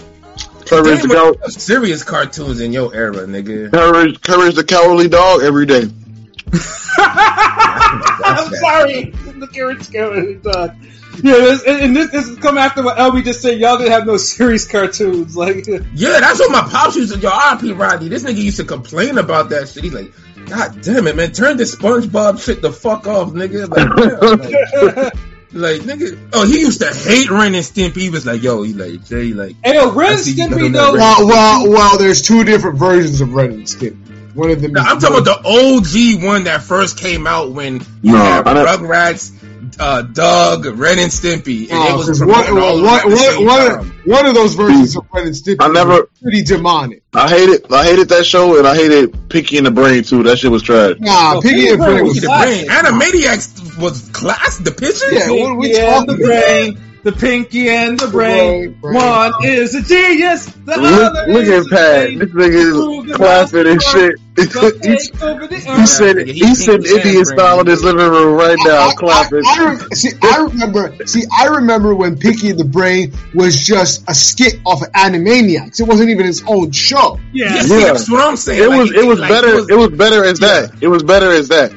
Courage the, Damn, cow- what serious cartoons in your era, nigga. Courage, Courage the Cowardly Dog, every day. I'm sorry. The carrot's going dog. Yeah, this, and and this, this is come after what LB just said. Y'all didn't have no series cartoons. Like, Yeah, that's what my pops used to. Yo, RP Rodney, this nigga used to complain about that shit. He's like, God damn it, man, turn this SpongeBob shit the fuck off, nigga. Like, damn, like, like, nigga. Oh, he used to hate Ren and Stimpy. He was like, yo, he like, Jay, like, hey, yo, Ren and see you got Stimpy on though. Ren- well, well, well. There's two different versions of Ren and Stimpy. One of them. Now, I'm talking about the OG one that first came out when you No, had I don't- Rugrats, uh, Doug, Ren and Stimpy, and Oh, it was 'cause one, all one, of them at the one, same one, time. one of those versions of Ren and Stimpy. I never- was pretty demonic. I hated, I hated that show, and I hated Pinky in the Brain too. That shit was trash. Nah, Oh, Piggy and Piggy Brain was was Look the brain. Animaniacs was class. The picture, Yeah, what are we Pinky and the talking brain, the pinky and the brain. brain, brain. One is a genius. The Look, other look is at Pat. brain. This nigga is clapping and shit. The he, take over the he said, he he said Indian style in his living room right now, I, clapping. I, I, rem- see, I remember. See, I remember when Pinky and the Brain was just a skit off of Animaniacs. It wasn't even its own show. Yeah. Yeah, see, that's what I'm saying. It Like, was it was like, better it was- it was better as that. It was better as that.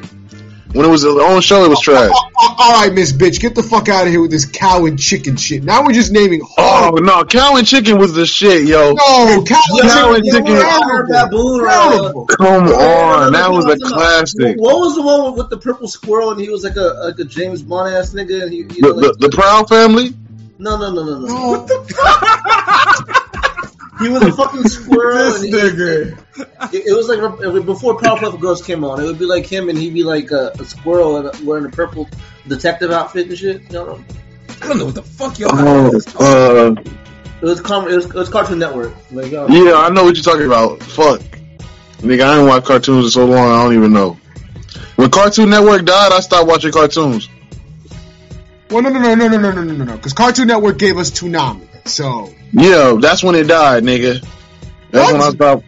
When it was his own show, it was trash. Oh, oh, all right, Miss Bitch, get the fuck out of here with this cow and chicken shit. Now we're just naming. Oh no, cow and chicken was the shit, yo. no, cow Cow and and chicken. chicken. Baboon, Terrible. Terrible. Come on, that was a no, no. classic. What was the one with the purple squirrel and he was like a like a James Bond ass nigga and he, you The, know, the, like, the Proud Family. no no no no no No. He was a fucking squirrel and he, nigga. it, it was like it was before Powerpuff Girls came on it would be like him and he'd be like a, a squirrel and wearing a purple detective outfit and shit you know I don't know what the fuck y'all. Oh, uh, it was com- it was, it was Cartoon Network like yo, yeah, I know what you're talking about. Fuck, nigga, I ain't watched cartoons in so long. I don't even know. When Cartoon Network died, I stopped watching cartoons. Well, no, no, no, no, no, no, no, no, no, no. Because Cartoon Network gave us Toonami. So, Yeah, that's when it died, nigga. That's when I What? stopped.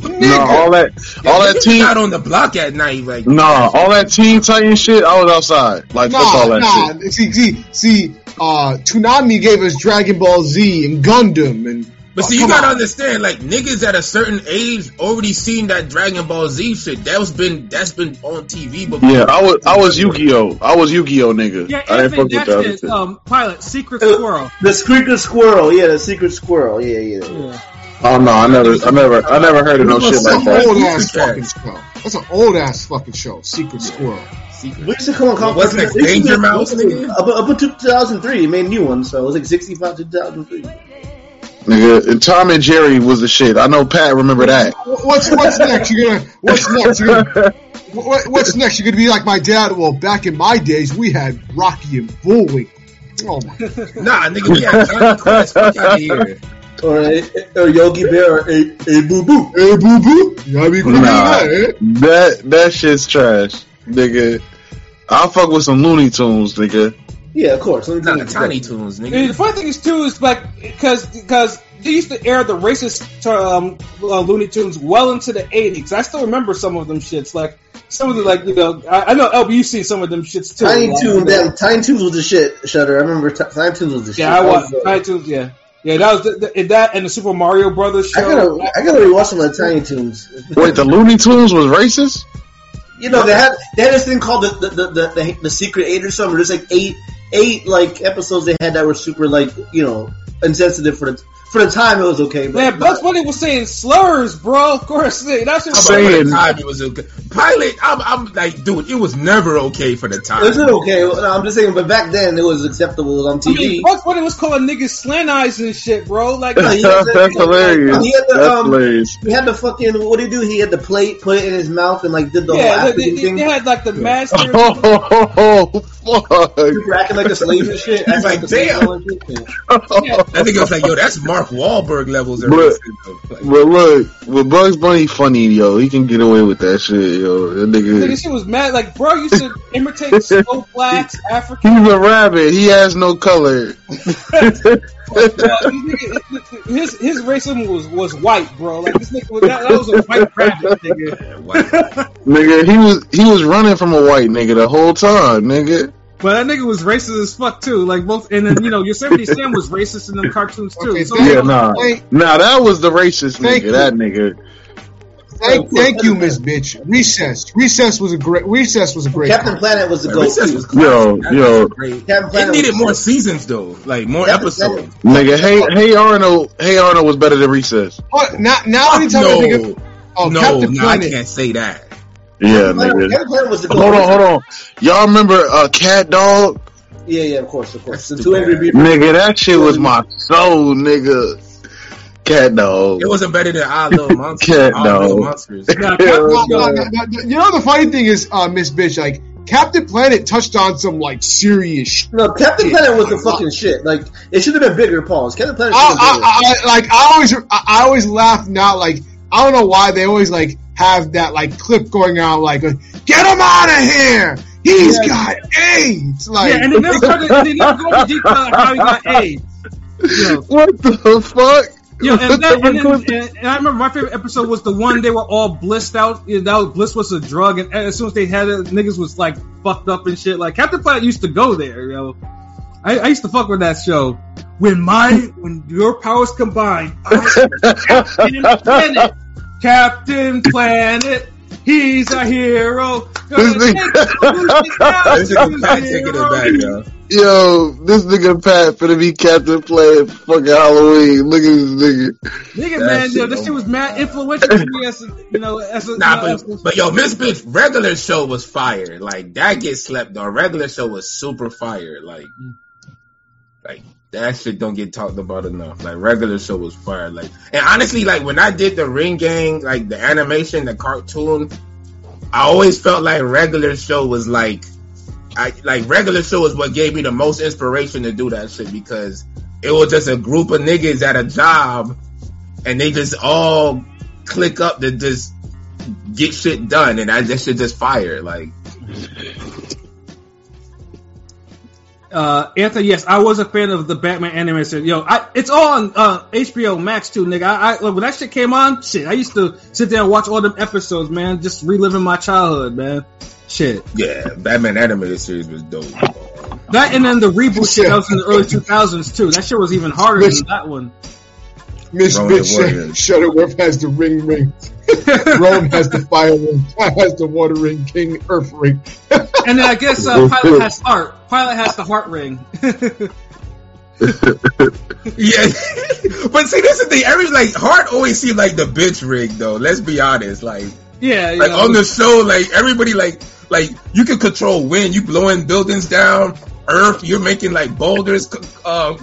nigga. No, all that, all that team out on the block at night, like nah, all that Teen Titan shit. I was outside, like fuck all Nah, that nah. See, see, see. Uh, Toonami gave us Dragon Ball Z and Gundam, and But oh, see, you gotta on. understand, like niggas at a certain age already seen that Dragon Ball Z shit. That was been that's been on TV before. Yeah, I was, I was Yu-Gi-Oh. I was Yu-Gi-Oh, nigga. Yeah, I didn't fuck with that's that. other it. shit. Um, pilot, secret squirrel. the secret squirrel yeah the secret squirrel yeah yeah Yeah. Oh no, I never, I never, I never heard of no shit That's like an that. old ass fucking show. That's an old ass fucking show. Secret Squirrel. we used to come on What's next, they Danger Mouse, up, up until 2003 they made new ones so it was like 65 to 2003 Nigga, and Tom and Jerry was the shit. I know Pat remember that. What's what's next? You're gonna what's next? You're gonna, what, what's next? You're gonna be like my dad. Well, back in my days, we had Rocky and Bullwinkle. Oh my! Nah, nigga, we had Jonny Quest. Fuck out of here. or, or uh, Yogi Bear uh, uh, or a, a boo boo Hey, boo boo, you gotta be quick Nah. that, eh? That that shit's trash, nigga. I'll fuck with some Looney Tunes, nigga. Yeah of course Let me tell Nah, you. Tiny Toons, And the funny thing is too is like because because they used to air the racist um, uh, Looney Tunes well into the '80s. I still remember some of them shits. Like some of the like you know I, I know LB you've seen some of them shits too. Tiny Like, Toons, damn, Tiny Toons was the shit. Shutter. I remember T- Tiny Toons was the shit. Yeah, I That was, Tiny Toons. Yeah, yeah, that was the, the, that and the Super Mario Brothers show. I show. gotta, I gotta rewatch some of the Tiny Toons. Wait, the Looney Tunes was racist? you know, they had they had this thing called the the the, the, the, the Secret Eight or something. There's like eight eight like episodes they had that were super like you know insensitive for the for the time it was okay. But Man, Bugs Bunny was saying slurs, bro. Of course, that's what How was about Saying- for the time it was okay. Pilot, I'm, I'm like, dude, it was never okay for the time. Is it okay? No, I'm just saying, but back then it was acceptable on I TV. mean, Bugs Bunny was calling niggas slant eyes and shit, bro. Like, Yeah, the- That's hilarious. He had the, That's um, hilarious. He had the fucking what did he do? He had the plate, put it in his mouth, and like did the yeah, whole they, they, acting thing. they had like the master. Oh, fuck. Super acting like a slave and shit. Acting like, a damn. and shit. Yeah. I think it was like, yo, that's Mark Wahlberg levels. of But- racism. Like, But look, with Bugs Bunny funny, yo, he can get away with that shit, yo. That Nigga, nigga, shit was mad. Like, bro used to imitate slow blacks, African. he's a rabbit. He has no color. his his racism was was white, bro. Like this nigga was that, that was a white rabbit, nigga. wow. nigga, he was he was running from a white nigga the whole time, nigga. But that nigga was racist as fuck too. Like both, and then you know Yosemite Sam was racist in them cartoons too. Okay, so, Yeah, nah, Thank- nah, that was the racist Thank nigga. you. That nigga. Thank, thank you, Miss Bitch. Recess. Recess was a great. Recess was a great. Captain Planet was the goat. Recess was. Yo. That yo. was great. Captain It Planet needed was- more seasons though, like more Captain episodes. Nigga, hey, hey Arnold, hey Arnold was better than Recess. What? Now, now anytime I think of No, oh, no, Captain no, I can't say that. Yeah, Captain nigga. Captain Planet was the. Hold on, hold on. Y'all remember uh, Cat Dog? Yeah, yeah, of course, of course. The two angry beavers. Nigga, that shit was my soul, nigga. Cat Dog. It wasn't better than I Love Monsters. Cat Odd Little dog. Monsters. Nah, Yeah, No, no, no, no, no. You know the funny thing is, uh, Miss Bitch, like Captain Planet touched on some like serious shit. No, Captain Planet was the fucking shit. Like it should have been bigger. Pause. Captain Planet I, been. I, I, like I always, I, I always laugh now. Like I don't know why they always like have that like clip going out. Like, uh, get him out of here. He's Yeah. got AIDS. Like, yeah, and they never started, they never go into detail on how he got AIDS. Yo, What the fuck? yo, and, that, and, then, and, and I remember my favorite episode was the one they were all blissed out. You know, that was, bliss was a drug, and as soon as they had it, niggas was like fucked up and shit. Like Captain Planet used to go there, yo. I, I used to fuck with that show. When my when your powers combine, I am Captain Planet. Captain Planet. He's a hero. This take nigga- the down This nigga Pat taking it back, yo. Yo, this nigga Pat finna be Captain Planet for fucking Halloween. Look at this nigga. Nigga, That man, shit yo, this shit was mad influential to me as a, you know, as a, Nah, you know, as a- but, but yo, Miss Bitch, regular show was fire. Like that gets slept on. Regular show was super fire. Like, like that shit don't get talked about enough. Like regular show was fire. Like, and honestly, like when I did the Ring Gang, like the animation, the cartoon, I always felt like regular show was like, I like regular show is what gave me the most inspiration to do that shit because it was just a group of niggas at a job, and they just all click up to just get shit done, and I that shit just fire. Like, uh, Anthony, yes, I was a fan of the Batman animation. Yo, I, it's all on uh, HBO Max too, nigga. I, I when that shit came on, shit, I used to sit there and watch all them episodes, man, just reliving my childhood, man. Shit, yeah, Batman animated series was dope. that and then the reboot shit that was in the early 2000s too. That shit was even harder than that one. Miss Roman Bitch Warrior. said, Shuttleworth has the ring ring. Rome has the fire ring. I has the water ring. King Earth ring. And then I guess uh, Pilot has heart. Pilot has the heart ring. Yeah, but see, this is the thing. every like heart always seemed like the bitch rig though. Let's be honest, like yeah, like know. on the show, like everybody like like you can control wind, you blowing buildings down, earth, you're making like boulders, uh,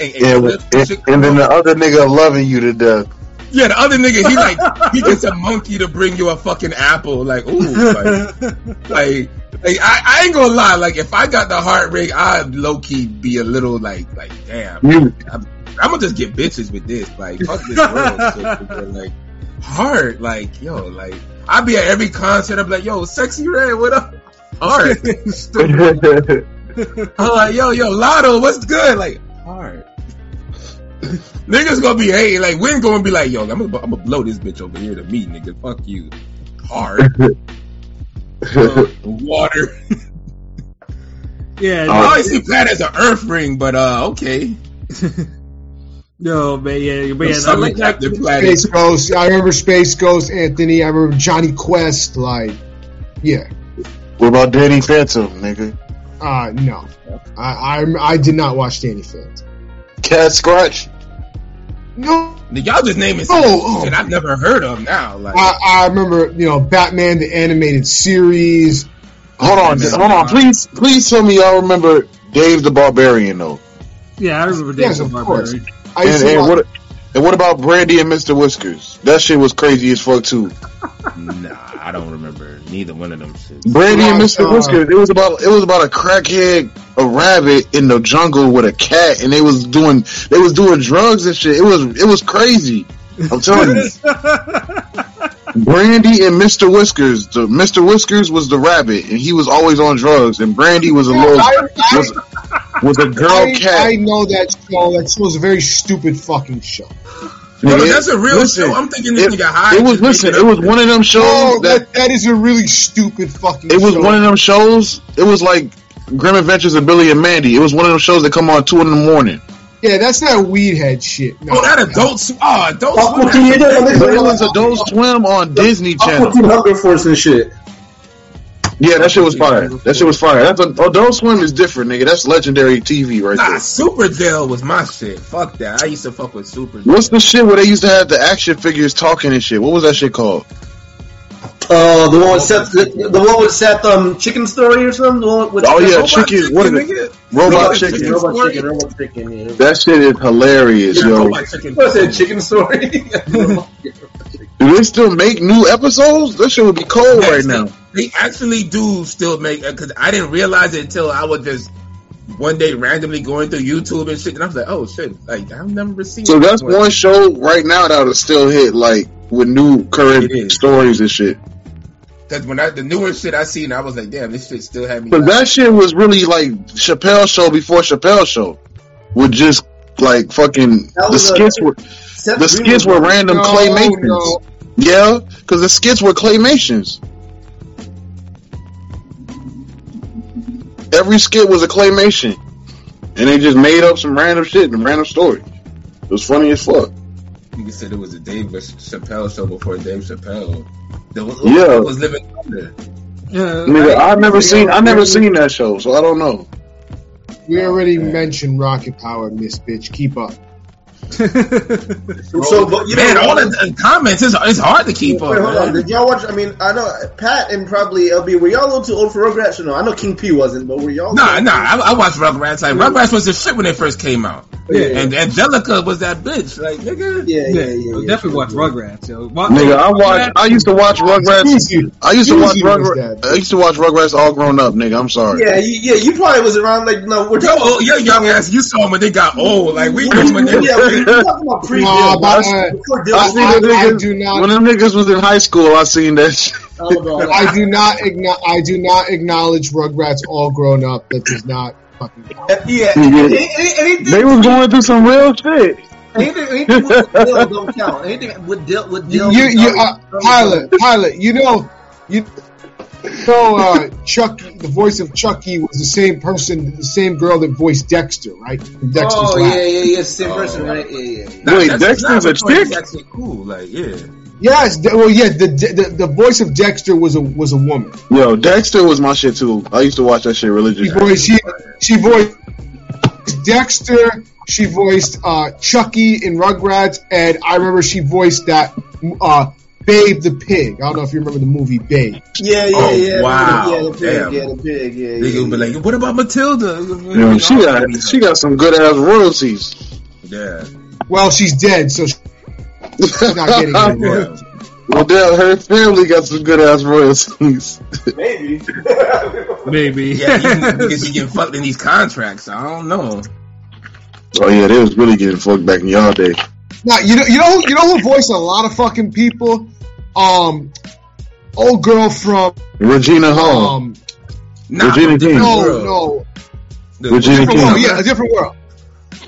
and, and Yeah, and and, then the other nigga loving you to death. yeah, the other nigga, he like he gets a monkey to bring you a fucking apple, like ooh, like, like, like I, I ain't gonna lie, like if I got the heart rig, I'd low key be a little like like damn. I'm, I'm gonna just get bitches with this. Like, fuck this world Like, hard. Like, yo, like, I'd be at every concert. I'd be like, yo, Sexyy Red, what up? Hard. I'm like, yo, yo, Latto, what's good? Like, hard. Niggas gonna be hating. Like, Win gonna be like, yo, I'm gonna, I'm gonna blow this bitch over here to me, nigga. Fuck you. Hard. Uh, water. yeah, I no, always see Pat as an earth ring, but uh, okay. no, man, yeah, but yeah, I like that. Space Ghost. I remember Space Ghost, Anthony. I remember Jonny Quest. Like, yeah. what about Danny Phantom, nigga? Uh, no. I, I, I did not watch Danny Phantom. Cat Scratch? No, Y'all just naming some Oh, oh. shit I've never heard of now. Like, I, I remember, you know, Batman the animated series. Hold on, Man. hold on. Please, please tell me y'all remember Dave the Barbarian though. Yeah, I remember Yes, Dave of the course. Barbarian. I used And, to and what? And what about Brandy and Mr. Whiskers? That shit was crazy as fuck too. nah, I don't remember neither one of them shit. Brandy and Mr. Whiskers. It was about it was about a crackhead, a rabbit in the jungle with a cat, and they was doing they was doing drugs and shit. It was it was crazy. I'm telling you. Brandy and Mr. Whiskers. The Mr. Whiskers was the rabbit, and he was always on drugs, and Brandy was a little I, I, was, was a girl I, cat. I know that show. That show was a very stupid fucking show. No, Nigga, that's a real listen, show. I'm thinking this it, nigga high. it was listen. It was one of them oh, shows Oh, that that, that is a really stupid fucking It was show. one of them shows. It was like Grim Adventures of Billy and Mandy. It was one of them shows that come on two in the morning. Yeah, that's that weed head shit. No. Oh, that adult Swim. Oh, adult Swim. Teen, yeah, that But it nigga- was Adult Swim on Disney Aqua Channel. Teen Hunger Force and shit. Yeah, that shit was fire. That shit was fire. That's a, Adult Swim is different, nigga. That's legendary TV right Nah, there. Super Dale was my shit. Fuck that. I used to fuck with Super. What's the shit where they used to have the action figures talking and shit? What was that shit called? Uh, the one with Seth, the, the one with Seth, um, Chicken Story or something. The one with Oh yeah, Robot chicken. What is it? Robot Robot chicken. Chicken. Robot Story? Chicken, Robot Chicken. Yeah. That shit is hilarious, Yeah, yo. Robot Chicken. What said Chicken Story? Do they still make new episodes? That shit would be cold Yes, right now. They actually do still make uh, because I didn't realize it until I was just one day randomly going through YouTube and shit, and I was like, oh shit, like I've never seen. So that's one show right now that would still hit like with new current stories and shit. Because when I the newer shit I seen, I was like, damn, this shit still had me. But that shit was really like Chappelle show before Chappelle show, with just like fucking the was a- skits were Seth the Green skits was- were random No, claymations. no. Yeah, because the skits were claymations. Every skit was a claymation, and they just made up some random shit and random story. It was funny as fuck. You said it was a Dave Chappelle show before Dave Chappelle. The, Yeah. was living under. Yeah, Nigga, I- I never seen I never seen that show, so I don't know. We already mentioned Rocket Power, Miss Bitch. Keep up. So, but you Man, know, all the the comments it's, it's hard to keep Wait, up. hold on. Did y'all watch? I mean, I know Pat and probably LB. Were y'all a little too old for Rugrats or no? I know King P wasn't, but were y'all? Nah, nah, I, I watched Rugrats. Like Rugrats was the shit when it first came out, Yeah. and Angelica was that bitch. Like nigga, Yeah, yeah, yeah, yeah. yeah, definitely sure, watch. Rugrats. Yo. Wa- Nigga, I watch. I used to watch Rugrats. I used to watch Rugrats. I used to watch Rugrats all grown up, nigga. I'm sorry. Yeah, you, yeah. You probably was around like no. We're Yo, talking. oh, your young ass, you saw them when they got old. Like we knew when they yeah, were. we're talking about pre Nah, but, uh, Before I was seen I- the I niggas do not- when them niggas was in high school. I seen that. Shit. all about that. I do not igno- I do not acknowledge Rugrats all grown up. That does not fucking count. Yeah, They were going through some real shit. anything, anything with Dill don't count. Anything with Dill, with You, Dill, you, you uh, pilot, pilot. You know, you know, uh, Chucky. The voice of Chucky was the same person, the same girl that voiced Dexter, right? From Dexter's Oh Lab. yeah, yeah, yeah. Same Oh. person, right? Yeah, yeah. yeah. Wait, that's- Dexter's nah, a which one is chick? Actually cool. Like yeah. Yes, well, yeah. The, the the voice of Dexter was a was a woman. Yo, Dexter was my shit too. I used to watch that shit She religiously. voiced she she voiced Dexter. She voiced uh, Chucky in Rugrats, and I remember she voiced that uh, Babe the pig. I don't know if you remember the movie Babe. Yeah, yeah, Oh, yeah. wow. Yeah, the pig, Damn. yeah, the pig, yeah, They yeah. gonna be like, what about Matilda? Yo, she got she got some good ass royalties. Yeah. Well, she's dead, so she's not getting it anymore. yeah. Well, damn, her family got some good ass royalties. Maybe. Maybe. Yeah, you niggas getting fucked in these contracts. I don't know. oh yeah, they was really getting fucked back in y'all day. Now you know you know you know who voiced a lot of fucking people. Um, old girl from Regina Hall. um Nah, Regina King. no World. no The- Regina different King. world yeah a different world.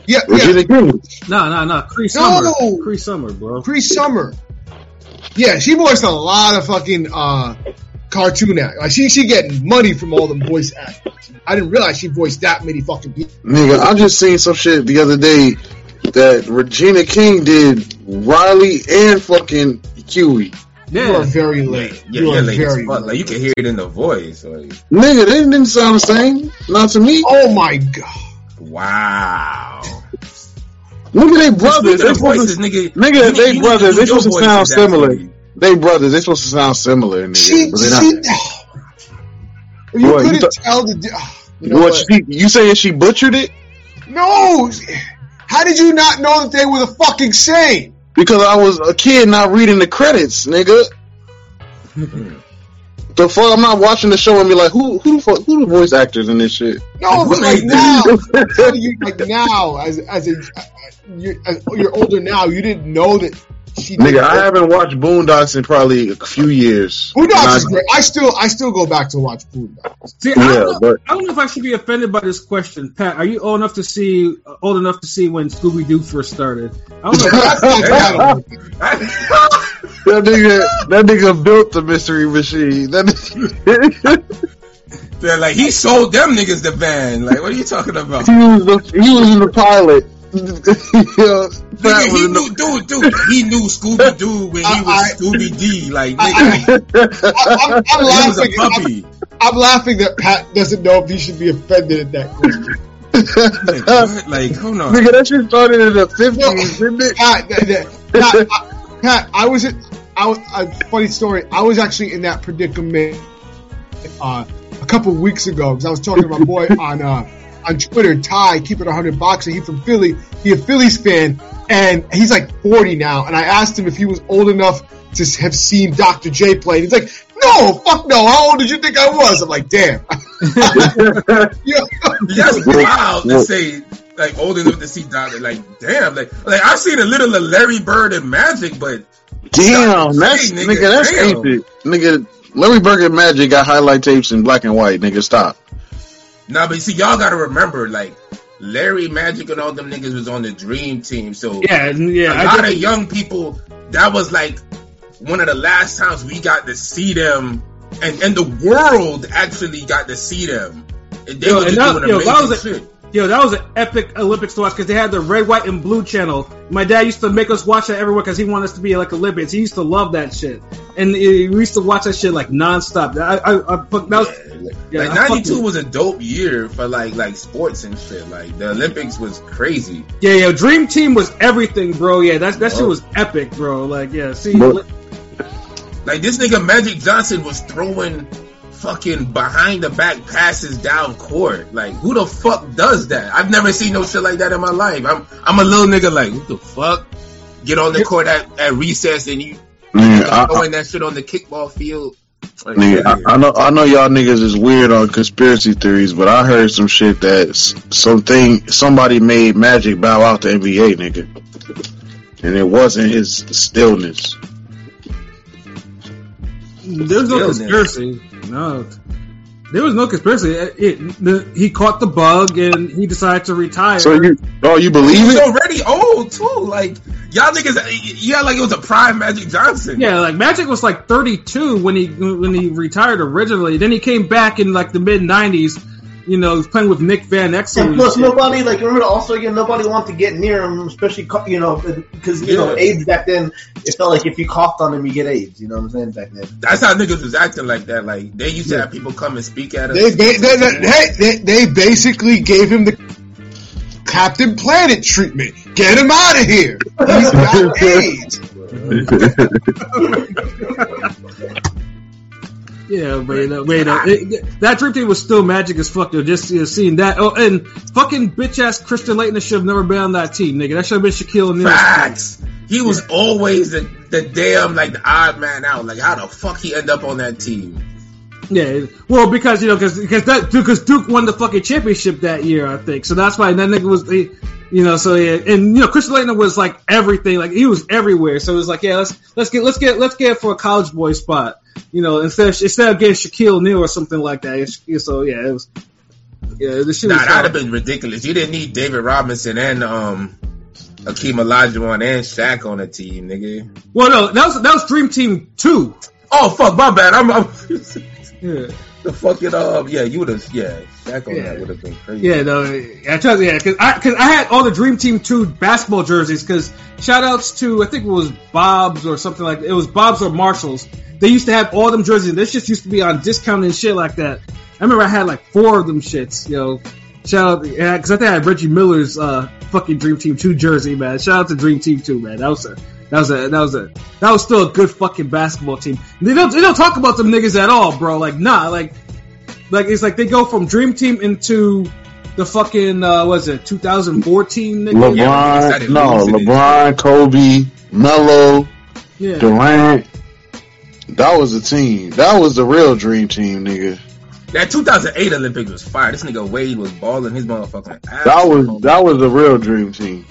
Yeah yeah Regina King. Nah, nah, nah. Cree Summer. No. Cree Summer, bro. Cree Summer. Yeah, she voiced a lot of fucking uh cartoon act. Like she she getting money from all them voice actors. I didn't realize she voiced that many fucking people. Nigga, I just seen some shit the other day that Regina King did Riley and fucking Huey. You are very late. yeah, you yeah, are late as very fuck. late. Like you can hear it in the voice. Like, Nigga, they didn't sound the same. Not to me. Oh my god. wow. Nigga, they Speaking brothers. They supposed voices, to, nigga. nigga, you they you brothers. to They do supposed to sound similar. They brothers. They supposed to sound similar, nigga. She, but she, not. you What, couldn't thought- tell the. di- You know what, what? she, you saying she butchered it? No! How did you not know that they were the fucking same? Because I was a kid not reading the credits, nigga. the fuck? I'm not watching the show and be like, who, who the fuck, who the voice actors in this shit? No, but like now. You, like now, as as a uh, you're, as, you're older now, you didn't know that she. did Nigga, I haven't watched Boondocks in probably a few years. Boondocks I- is great. I still I still go back to watch Boondocks. See, I, don't know, but- I don't know if I should be offended by this question, Pat. Are you old enough to see uh, old enough to see when Scooby Doo first started? I don't know. That's. That nigga, that nigga built the mystery machine. That nigga, They're like, he sold them niggas the van. Like, what are you talking about? he was the he was the pilot. Yeah, Nigga, that he was in knew, dude, dude, he knew Scooby Doo when he I- was Scooby D. Like, I- nigga, I'm, I'm he was a laughing. I'm. I'm laughing that Pat doesn't know if he should be offended at that question. Like, what? Like, hold on. Nigga, that shit started in the fifties, didn't it? Pat, that, that, Pat, I, Pat, I was, in- I was, a funny story. I was actually in that predicament uh, a couple weeks ago because I was talking to my boy on uh, on Twitter, Ty, keep it 100 boxing. He's from Philly. He a Phillies fan, and he's like 40 now. And I asked him if he was old enough to have seen Dr. J play. And he's like, No, fuck no. How old did you think I was? I'm like, Damn. Yeah. That's Well, wild to say, like, old enough to see Doctor. Like, damn. Like, like I've seen a little of Larry Bird and Magic, but Damn, that's Hey, nigga, nigga, that's damn. ancient. Nigga, Larry Bird and Magic got highlight tapes in black and white. Nigga, stop. Nah, but you see, y'all gotta remember, like, Larry Magic and all them niggas was on the Dream Team, so yeah, yeah. a I lot of young people. That was like one of the last times we got to see them, and and the world actually got to see them. And they Yo, were just doing yo, amazing was shit. Yo, that was an epic Olympics to watch because they had the red, white, and blue channel. My dad used to make us watch that everywhere because he wanted us to be like Olympics. He used to love that shit, and we used to watch that shit like nonstop. I, I, I that was, yeah, like I fucking- '92 was a dope year for like like sports and shit. Like the Olympics was crazy. yeah, yeah. Dream Team was everything, bro. Yeah, that that shit was epic, bro. Like, yeah, see, But- Like this nigga Magic Johnson was throwing fucking behind the back passes down court. Like who the fuck does that? I've never seen no shit like that in my life. I'm I'm a little nigga like what the fuck? Get on the court at, at recess and you Nigga, I, I, throwing that shit on the kickball field. Like, nigga, I, I know, I know y'all niggas is weird on conspiracy theories, but I heard some shit that something somebody made Magic bow out the NBA, nigga, and it wasn't his stillness. there's no Still, conspiracy. No, there was no conspiracy. It, it- the, he caught the bug and he decided to retire. So you, oh, you he believe was it? already old too. Like y'all niggas, yeah, like it was a prime Magic Johnson. Yeah, like Magic was like 32 when he when he retired originally. Then he came back in like the mid 90s. You know, he's playing with Nick Van Exel. And and plus, nobody like remember also again nobody wanted to get near him, especially you know because you know AIDS back then. It felt like if you coughed on him, you get AIDS. You know what I'm saying back then. That's how niggas was acting like that. Like they used to have people come and speak at us. They, they, they, they, they, they basically gave him the Captain Planet treatment. Get him out of here. He's got AIDS. Yeah, but you wait, uh, it, that dream team was still magic as fuck. Though, just you know, seeing that. Oh, and fucking bitch ass Christian Laettner should have never been on that team, nigga. That should have been Shaquille O'Neal. Facts. He was always the, the damn like the odd man out. Like how the fuck he end up on that team? Yeah, well, because you know, because because that because Duke won the fucking championship that year, I think. So that's why that nigga was, he, you know, so yeah, and you know, Christian Laettner was like everything, like he was everywhere. So it was like, yeah, let's let's get let's get let's get for a college boy spot, you know, instead of, instead of getting Shaquille O'Neal or something like that. So yeah, it was, yeah, the shit Nah, that'd have been ridiculous. You didn't need David Robinson and um Akeem Olajuwon and Shaq on the team, nigga. Well, no, that was that was Dream Team two. Oh fuck, my bad. I'm, I'm Yeah. the fucking um yeah, you would have yeah, Shaq on Yeah. that would have been crazy. Yeah, no, I trust, yeah, because I, cause I had all the Dream Team 2 basketball jerseys, because shout outs to, I think it was Bob's or something like It was Bob's or Marshall's. They used to have all them jerseys. This just used to be on discount and shit like that. I remember I had like four of them shits, you know. Shout out, yeah, because I think I had Reggie Miller's uh, fucking Dream Team Two jersey, man. Shout out to Dream Team Two, man. That was a, that was a, that was a, that was still a good fucking basketball team. They don't, they don't talk about them niggas at all, bro. Like, nah, like, like it's like they go from Dream Team into the fucking, uh, was it, 2014 nigga? LeBron, decided no. LeBron, Kobe, Melo, Yeah. Durant. That was the team. That was the real dream team, nigga. That 2008 Olympics was fire. This nigga Wade was balling his motherfucking ass. That was that was the real dream team.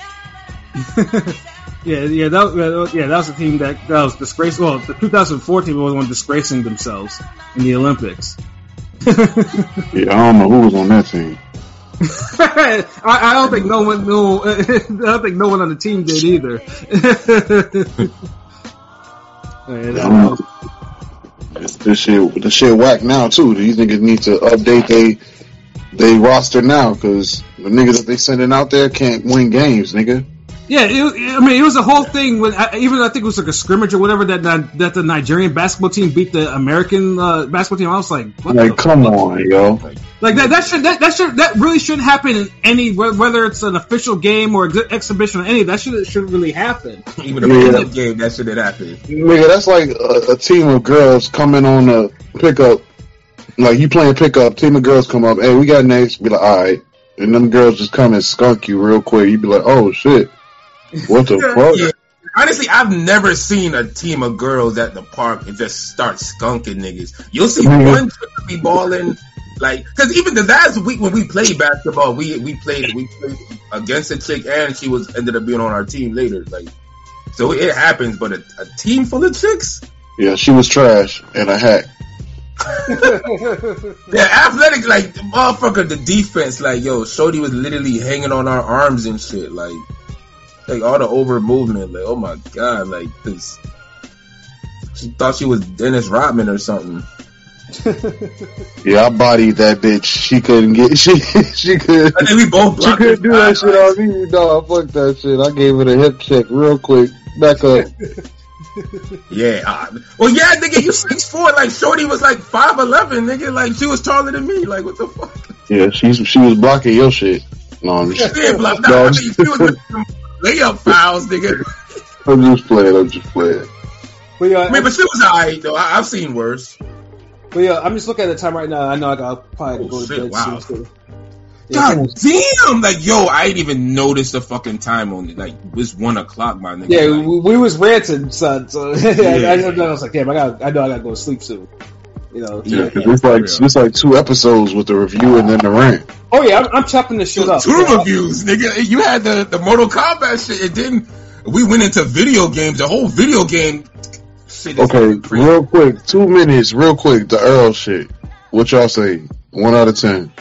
Yeah, yeah, that, yeah, that was the team that, that was disgraced. Well, the 2014 was the one disgracing themselves in the Olympics. Yeah, I don't know who was on that team. I, I don't think no one, no, I don't think no one on the team did either. Yeah, that was- This shit, this shit whack now too. do These niggas need to update they they roster now because the niggas that they sending out there can't win games, nigga. Yeah, it, I mean, it was a whole thing. When I, even I think it was like a scrimmage or whatever that that, that the Nigerian basketball team beat the American uh, basketball team. I was like, what Like, the come fuck? on, yo. Like that that should that, that should that really shouldn't happen in any whether it's an official game or ex- exhibition or any that should should really happen. Even a Yeah. pickup game, that shit had happened. Nigga, that's like a, a team of girls coming on a pickup. Like you playing pickup, team of girls come up. Hey, we got next. Be like, all right, and them girls just come and skunk you real quick. You be like, oh shit, what the fuck? Yeah. Honestly, I've never seen a team of girls at the park and just start skunking niggas. You'll see Mhm. one chick be balling, like, because even the last week when we played basketball, we we played we played against a chick and she was ended up being on our team later. Like, so it happens, but a, a team full of chicks, Yeah, she was trash and a hack. yeah, athletic, like motherfucker, the defense, like yo, Shorty was literally hanging on our arms and shit, like, like all the over movement, like oh my god, like this. She thought she was Dennis Rodman or something. Yeah, I bodied that bitch. She couldn't get. She she could. I think we both She couldn't do that shit on me. No, fuck that shit. I gave it a hip check real quick. Back up. Yeah. Uh, well, yeah, nigga, you six four. Like Shorty was like five eleven, nigga. Like she was taller than me. Like what the fuck? Yeah, she's she was blocking your shit. No, I'm just, did block. No, Nah, I mean, she was with some layup fouls, nigga. I'm just playing. I'm just playing. But yeah, I mean, but she was alright though. I, I've seen worse. but yeah, I'm just looking at the time right now. I know I got probably Oh, go to shit, bed wow. soon. So. Yeah, God damn! Like yo, I didn't even notice the fucking time on it. Like it was one o'clock, my nigga. yeah, Like, we, we was ranting, son. So I, I, I was like, damn, I got, I know I got to go to sleep soon. You know. Yeah, Yeah, 'cause it's like it's like two episodes with the review and then the rant. Oh yeah, I'm, I'm chopping this shit up. two reviews, nigga. You had the the Mortal Kombat shit. It didn't. We went into video games. The whole video game shit. Okay, crazy. real quick, two minutes, real quick. The Earl shit. What y'all say? One out of ten.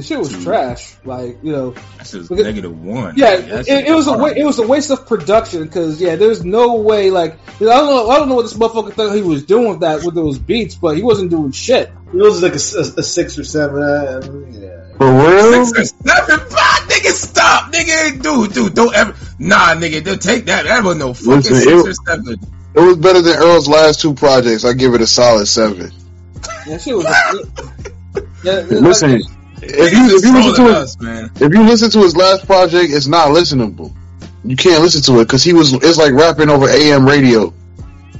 The shit was trash. Like you know, That shit was negative one. yeah, Like, it, it was a wa- it was a waste of production because yeah, there's no way like I don't know I don't know what this motherfucker thought he was doing with that with those beats, but he wasn't doing shit. It was like a six or seven. Uh, yeah. For real? Six or seven, five, nigga, stop, nigga, dude, dude, don't ever, nah, nigga, don't take that. That was no fucking Listen, six it- or seven. It was better than Earl's last two projects. I give it a solid seven. That shit was. yeah, it- Listen, if you if you listen to his, us, man. if you listen to his last project, it's not listenable. You can't listen to it because he was. It's like rapping over AM radio.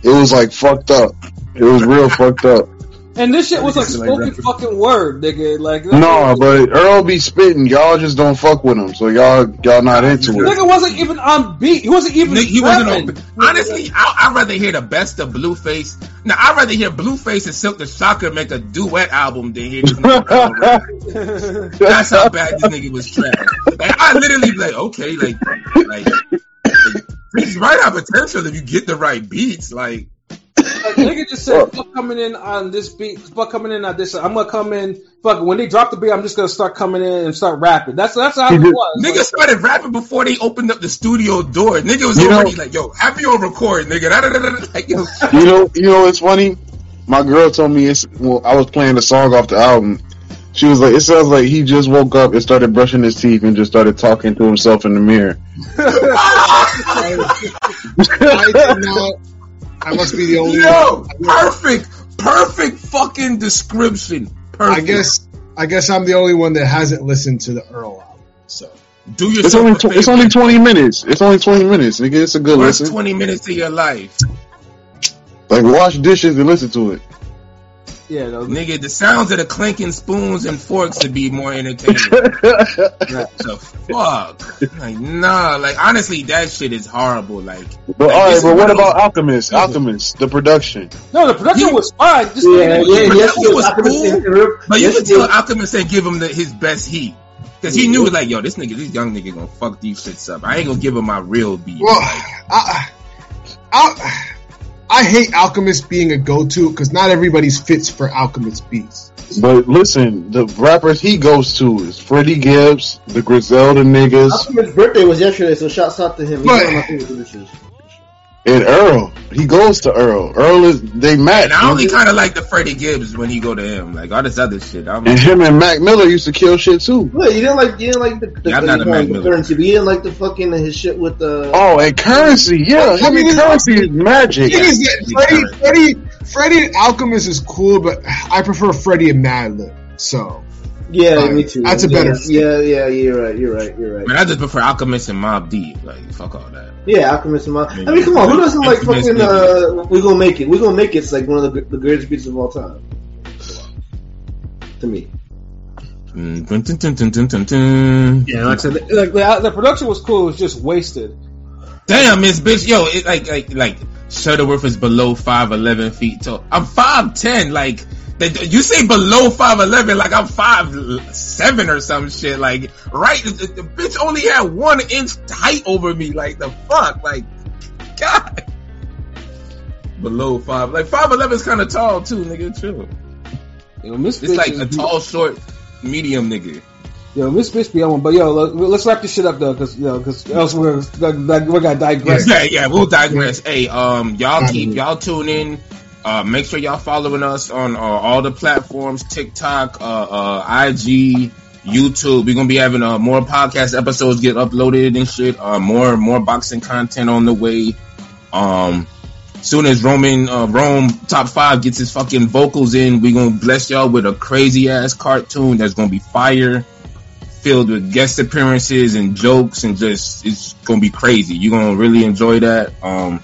It was like fucked up. It was real fucked up. And this shit was like spoken fucking word, nigga. Like No, but Earl be spitting. Y'all just don't fuck with him, so y'all y'all not into it. nigga wasn't even on beat. He wasn't even. Nigga, he wasn't rapping. open. Honestly, I, I'd rather hear the best of Blueface. Now, I'd rather hear Blueface and Silk the Shocker make a duet album than hear this nigga rap. That's how bad this nigga was trash. Like, I literally like, okay, like, like, like he's right have potential if you get the right beats. Like, Like, nigga just said, fuck coming in on this beat, fuck coming in on this. I'm gonna come in, fuck, when they drop the beat, I'm just gonna start coming in and start rapping. That's that's how He it did- was. nigga started rapping before they opened up the studio door. Nigga was You know- already like, yo, have you on record, nigga. Da, da, da, da, da. Like, yo, You know, you know, it's funny. My girl told me it's. Well, I was playing the song off the album. She was like, "It sounds like he just woke up and started brushing his teeth and just started talking to himself in the mirror." I did not. I must be the only yo, one. perfect, perfect fucking description. Perfect. I guess I guess I'm the only one that hasn't listened to the Earl album. So Do It's only a tw- favor. it's only twenty minutes. It's only twenty minutes, nigga. It's a good First listen. 20 minutes of your life. Like wash dishes and listen to it. Yeah, no, Nigga, the sounds of the clinking spoons and forks would be more entertaining. the fuck? Like, nah, like, honestly, that shit is horrible. Like, But Like, all this right, is but what of those- about Alchemist? Alchemist, the production. no, the production He- was fine. Just Yeah, yeah, but yes, that was yes, cool. yes, but you yes, can tell yes. Alchemist said give him the, his best heat. Cause he knew, like, yo, this nigga, this young nigga gonna fuck these shits up. I ain't gonna give him my real beat. well, I, I, I hate Alchemist being a go-to because not everybody's fits for Alchemist beats. But listen, the rappers he goes to is Freddie Gibbs, the Griselda niggas, Alchemist's birthday was yesterday, so shouts out to him. He's But- and Earl. He goes to Earl. Earl is they match. And I only kind of like the Freddie Gibbs when he go to him. Like, all this other shit. I'm and him and Mac Miller used to kill shit too. Wait, you didn't like you didn't like the, the, Yeah, I'm not a the Mac Miller. Curren$y, but you didn't like the fucking his shit with the. Oh, and Curren$y, yeah, him and Curren$y is magic. The thing is that Freddie, Freddie, Freddie and Alchemist is cool, but I prefer Freddie and Madlib. So yeah, uh, me too. that's a better- Yeah, yeah, you're right. You're right. You're right. Man, I just prefer Alchemist and Mobb Deep. Like, fuck all that. Yeah, Alchemist and Mob. I Maybe. mean, come on, who doesn't like Infamous fucking? Uh, we gonna make it. We gonna make it's like one of the, the greatest beats of all time. To me, Mm, dun, dun, dun, yeah, like I said, like the, the production was cool. It was just wasted. Damn, Miss Bitch, yo, it like like like Shuttleworth is below five eleven feet tall. I'm five ten. Like they, you say below five eleven, like I'm five seven or some shit. Like right, the, the bitch only had one inch height over me. Like the fuck, like God. Below five, like five eleven is kind of tall too, nigga. Chill. Know, Miss It's like a tall, short, medium nigga. Yo, Miss Bitch be on one, but yo, let, let's wrap this shit up though, because you know, because else we're we're gonna digress. Yeah, yeah, we'll digress. Hey, um, y'all keep y'all tune in. Uh, make sure y'all following us on uh, all the platforms: TikTok, uh, uh, IG, YouTube. We're gonna be having uh, more podcast episodes get uploaded and shit. Uh, more more boxing content on the way. Um, soon as Roman Rome top five gets his fucking vocals in, we're gonna bless y'all with a crazy ass cartoon that's gonna be fire, filled with guest appearances and jokes and just it's gonna be crazy. You're gonna really enjoy that. Um,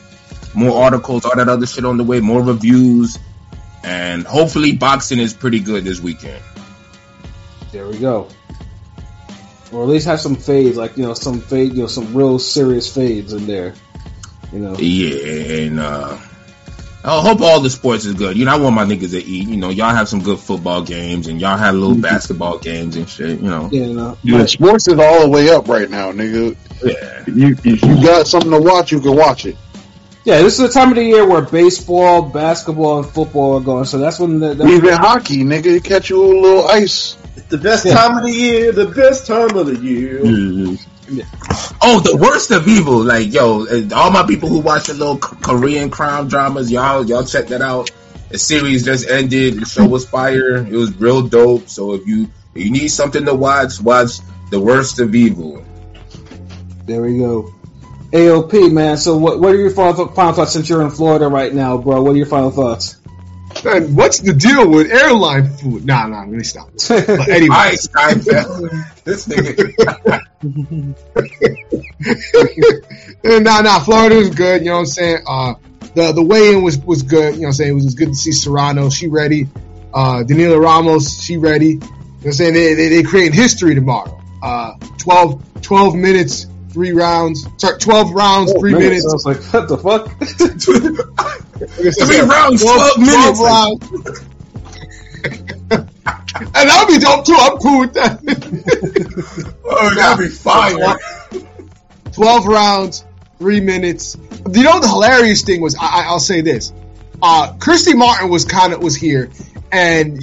more articles, all that other shit on the way, more reviews, and hopefully boxing is pretty good this weekend. There we go. Or at least have some fades, like you know, some fade, you know, some real serious fades in there. You know, Yeah, and uh, I hope all the sports is good. You know, I want my niggas to eat. You know, y'all have some good football games, and y'all have little basketball games and shit. You know, yeah, you know. Yeah, But, sports is all the way up right now, nigga. yeah. You, if you got something to watch, you can watch it. Yeah, this is the time of the year where baseball, basketball, and football are going. So that's when the, that's Even hockey, nigga, you catch you a little ice. it's the best time of the year. The best time of the year. Mm-hmm. Oh, the worst of evil. Like, yo, all my people who watch the little Korean crime dramas, y'all, y'all check that out. The series just ended. The show was fire. It was real dope. So if you if you need something to watch, watch the worst of evil. There we go. AOP, man. So what what are your final, final thoughts since you're in Florida right now, bro? What are your final thoughts? man, what's the deal with airline food? Nah, nah, let me stop. But anyway, All right, Seinfeld. this nigga. nah, nah, Florida was good. You know what I'm saying? Uh, the the weigh in was was good. You know what I'm saying? It was, it was good to see Serrano. She ready. Uh, Danila Ramos. She ready. You know what I'm saying? They they, they creating history tomorrow. Uh, 12, 12 minutes, three rounds. Sorry, twelve rounds, three Man, minutes. I was like, what the fuck? Three rounds, 12 minutes. rounds. and that'll be dope too. I'm cool with that. Oh, that'd be fire. 12 rounds, three minutes. You know the hilarious thing was, I, I- I'll say this. Uh, Christy Martin was kind of, was here and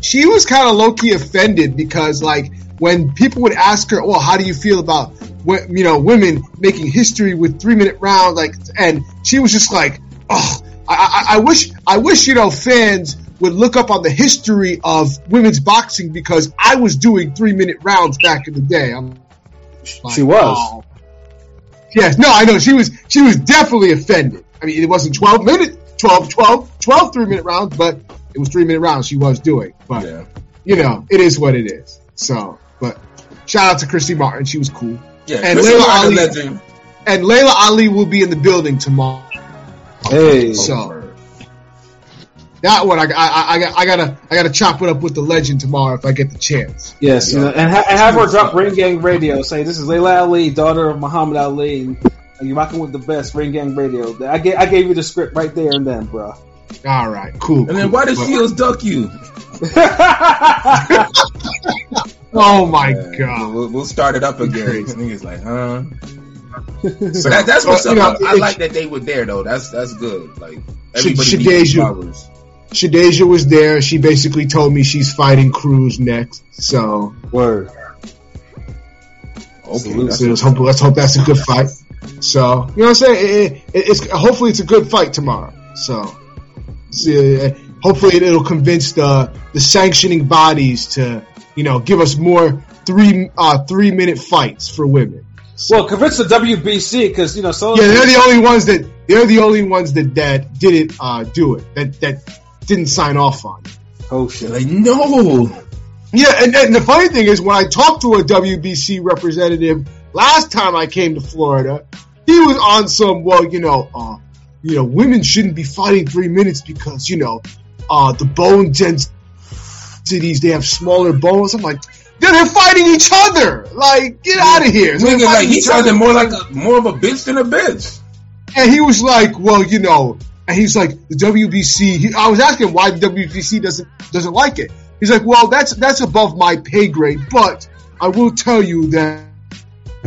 she was kind of low key offended because like when people would ask her, well, how do you feel about, you know, women making history with three minute rounds? Like, and she was just like, oh, I, I, I wish, I wish, you know, fans would look up on the history of women's boxing because I was doing three minute rounds back in the day. I'm like, She was. oh. Yes, no, I know. She was she was definitely offended. I mean, it wasn't 12 minutes, 12, 12, 12 three minute rounds, but it was three minute rounds she was doing. But Yeah. you know, it is what it is. So, shout out to Christy Martin. She was cool. Yeah, And Laila Ali- legend. And Laila Ali will be in the building tomorrow. Hey. So that one, I, I, I, got- I gotta, I gotta chop it up with the legend tomorrow if I get the chance. Yes, you know, and, ha- and have her drop Ring Gang Radio. Say this is Laila Ali, daughter of Muhammad Ali. And you're rocking with the best Ring Gang Radio. I gave, I gave you the script right there and then, bro. All right, cool. And then why did But- Shields duck you? Oh my Yeah, god. We'll, we'll start it up again. Crazy. Niggas like, huh? So that, that's what's Well, up. you know, I it- like that they were there though. That's that's good. Like everybody Shadeja- Shadeja was there. She basically told me she's fighting Cruz next. So, Word. Okay, Salute. that's so let's hope let's hope that's a good fight. So you know what I'm saying? It, it, it's hopefully it's a good fight tomorrow. So see, uh, hopefully it'll convince the the sanctioning bodies to you know give us more three uh, three minute fights for women. Well, convince the WBC because you know so. Yeah, they're the only ones that they're the only ones that that didn't uh, do it that that didn't sign off on it. oh shit. like no. Yeah, and, and the funny thing is, when I talked to a WBC representative last time I came to Florida, he was on some, well, you know, uh, you know, women shouldn't be fighting three minutes because you know, uh, the bone densities they have smaller bones. I'm like, they're fighting each other. Like, get out of here. So Nigga, like he sounded more like a more of a bitch than a bitch. And he was like, well, you know, and he's like, the WBC. He, I was asking why the WBC doesn't doesn't like it. He's like, well, that's that's above my pay grade, but I will tell you that,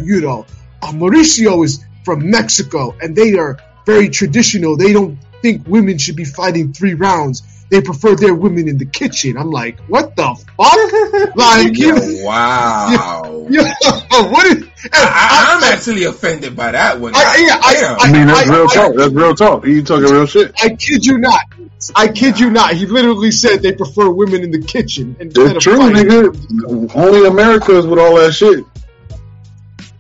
you know, uh, Mauricio is from Mexico, and they are very traditional. They don't think women should be fighting three rounds. They prefer their women in the kitchen. I'm like, what the fuck? like, you Yo, wow. yo, what is? and I, I'm I- actually offended by that one. I- yeah, I- Damn. I mean, that's I- real I- talk. That's real talk. You talking real shit. I kid you not. I kid you not. He literally said they prefer women in the kitchen instead It's true, nigga. Only America is with all that shit.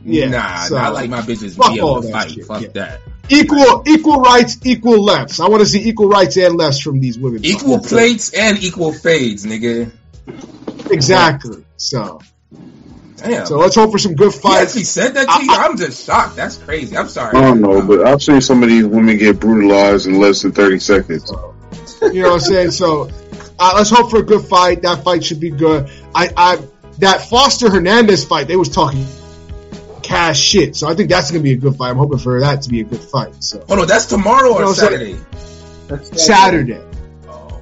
Yeah, nah, so- nah, I like my bitches Fuck be able to fight. shit, Fuck yeah. that. Equal, equal rights, equal lefts. I want to see equal rights and lefts from these women. Equal plates and equal fades, nigga. Exactly. So, Damn. so let's hope for some good he fights. He said that to you? I'm just shocked. That's crazy. I'm sorry. I don't know, but I've seen some of these women get brutalized in less than 30 seconds. You know what I'm saying? So, uh, let's hope for a good fight. That fight should be good. I, I, that Foster Hernandez fight, they was talking cash shit. So I think that's gonna be a good fight. I'm hoping for that to be a good fight. So oh, Hold on, that's tomorrow or No, Saturday? That's Saturday. Oh.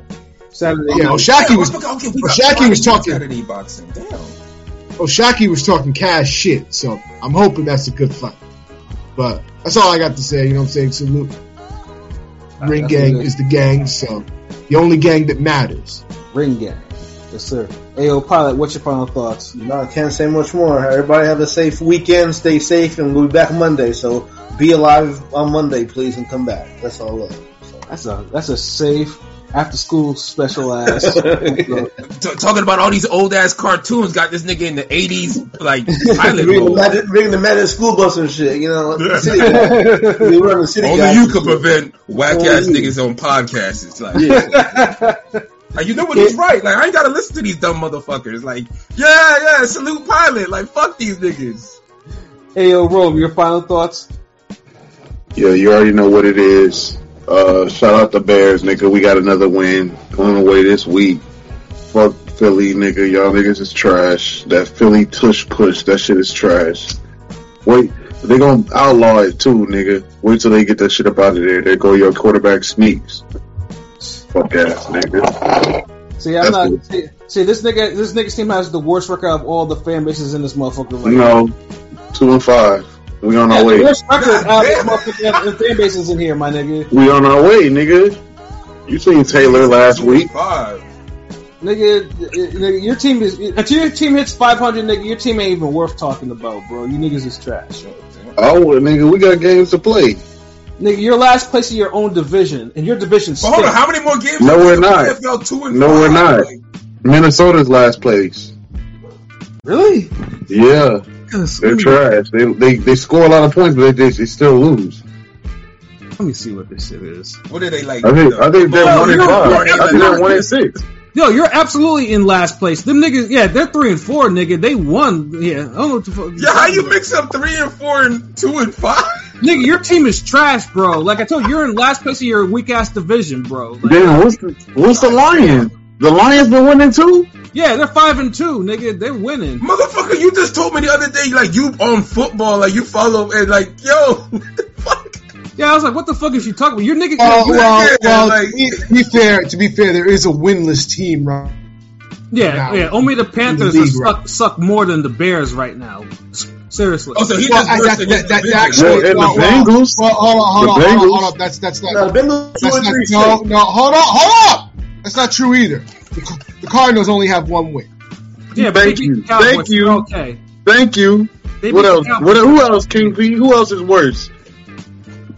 Saturday. Yeah, oh, O'Shaquie Damn, was I okay, we got O'Shaquie was talking- Saturday boxing. Damn. O'Shaquie was talking cash shit, so I'm hoping that's a good fight. But that's all I got to say. You know what I'm saying? Salute. Ring gang is the gang, so the only gang that matters. Ring Gang. Yes, sir. Ayo, pilot. What's your final thoughts? No, I can't say much more. Everybody have a safe weekend. Stay safe, and we'll be back Monday. So be alive on Monday, please, and come back. That's all. Love. That's a that's a safe after school special ass. T- talking about all these old ass cartoons got this nigga in the 80s, like, pilot Bring the, mode. magic, the magic school bus and shit. You know, the city guy. we run the city Only you could prevent whack ass niggas on podcasts. It's like, like, you know what? He's right. Like, I ain't gotta listen to these dumb motherfuckers. Like, yeah, yeah, salute pilot. Like, fuck these niggas. Ayo, Rome. Your final thoughts? Yeah, you already know what it is. Uh, shout out the Bears, nigga. We got another win on the way this week. Fuck Philly, nigga. Y'all niggas is trash. That Philly tush push, that shit is trash. Wait, they gonna outlaw it too, nigga. Wait till they get that shit up out of there. There go your quarterback sneaks. Fuck ass, nigga. See, I'm That's not. See, see, this nigga, this nigga's team has the worst record of all the fan bases in this motherfucker. Right No, two and five. We on now. our Yeah, way. the worst record God out of damn. the motherfucking fan bases in here, my nigga. We on our way, nigga. You seen Taylor last week? Five. Nigga, nigga, your team is until your team hits 500, nigga. Your team ain't even worth talking about, bro. You niggas is trash. Oh, well, nigga, we got games to play. Nigga, you're last place in your own division, and your division But hold on, how many more games? No, are we're not. NFL two and No, we're not. Like, Minnesota's last place. Really? Yeah, they're trash. They they they score a lot of points, but they, they still lose. Let me see what this shit is. what are they like? I think I think they're Well, one and five. I think they're one and six. Yo, you're absolutely in last place. Them niggas, yeah, they're three and four, nigga. They won. Yeah, I don't know what the fuck. Yeah, how you mix up three and four and two and five? Nigga, your team is trash, bro. Like I told you, you're in last place of your weak ass division, bro. Like, Damn, what's the what's the Lions? The Lions been winning too. yeah, they're five and two, nigga. They're winning. Motherfucker, you just told me the other day, like you on football, like you follow and like, yo, what the fuck? Yeah, I was like, what the fuck is she talking about? Your nigga, Well, you well, ain't getting well that, like- to, be, to be fair, to be fair, there is a winless team, right? yeah, now. yeah. Only the Panthers the league, suck, suck more than the Bears right now. Seriously. Oh, so he Well, just I, that, that, his that, division. actually, Well, and the well, well, Bengals- Well, hold on, hold on, hold on, hold on. That's that's not. No, the Bengals That's and not three. no, no. Hold on, hold up. That's not true either. The, the Cardinals only have one win. yeah, Thank you. Cowboys. Thank you. Okay. Thank you. They What else? What, who else? King P. Who else is worse?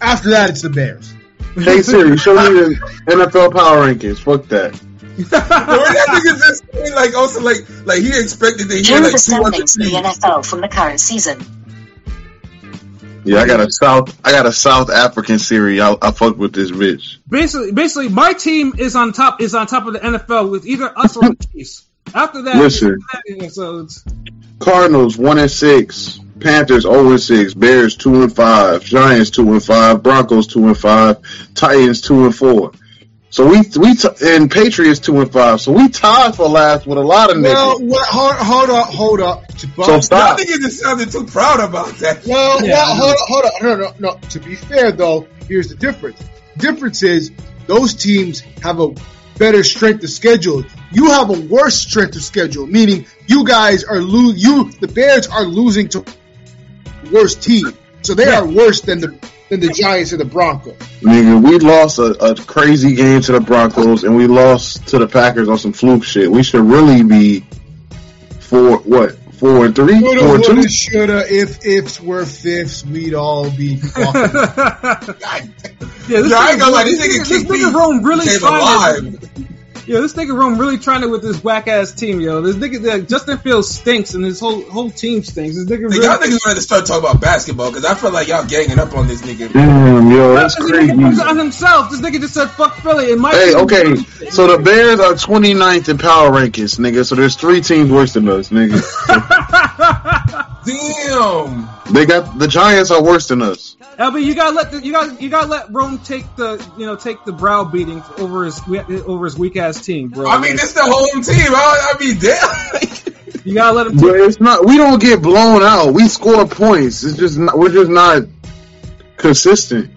After that, it's the Bears. Hey Siri, show me the NFL power rankings. Fuck that. Or that nigga just saying, like also like like he expected to hear Here are like the two other standings in the. NFL from the current season. Yeah, I got a South. I got a South African series. I, I fuck with this bitch. basically, basically, my team is on top is on top of the NFL with either us or the Chiefs. After that, Listen. yeah, so Cardinals one and six. Panthers zero and six. Bears two and five. Giants two and five. Broncos two and five. Titans two and four. So we we t- and Patriots two and five. So we tied for last with a lot of Well, niggas. well hold, hold up, hold up. To, So Y'all stop. niggas just sounded too proud about that. Well, Yeah, well, hold up, hold up. No, no, no. To be fair, though, here's the difference. Difference is those teams have a better strength of schedule. You have a worse strength of schedule, meaning you guys are lo- You, the Bears, are losing to worse team, so they are worse than the than the Giants and the Broncos. Nigga, we lost a, a crazy game to the Broncos and we lost to the Packers on some fluke shit. We should really be four what four and three, Woulda, four and two. woulda, shoulda. If ifs were fifths, we'd all be fucking. yeah, this Yo, I ain't gonna lie, this nigga this King nigga P Rome really came trying to, alive. yeah, this nigga Rome really trying to with this whack ass team, yo. This nigga, uh, Justin Fields stinks, and his whole whole team stinks. This nigga Like, really, y'all niggas wanted to start talking about basketball because I feel like y'all ganging up on this nigga. Damn, yo, that's This crazy. it on himself. This nigga just said fuck Philly, and my Hey, team- okay, so the Bears are 29th in power rankings, nigga. So there's three teams worse than us, nigga. Damn. They got the Giants are worse than us. LB, you gotta let the, you got you gotta let Rome take the you know take the brow beating over his over his weak ass team, bro. I mean, this the home team. I, I mean, damn. you gotta let him. But it's not. We don't get blown out. We score points. It's just not, we're just not consistent.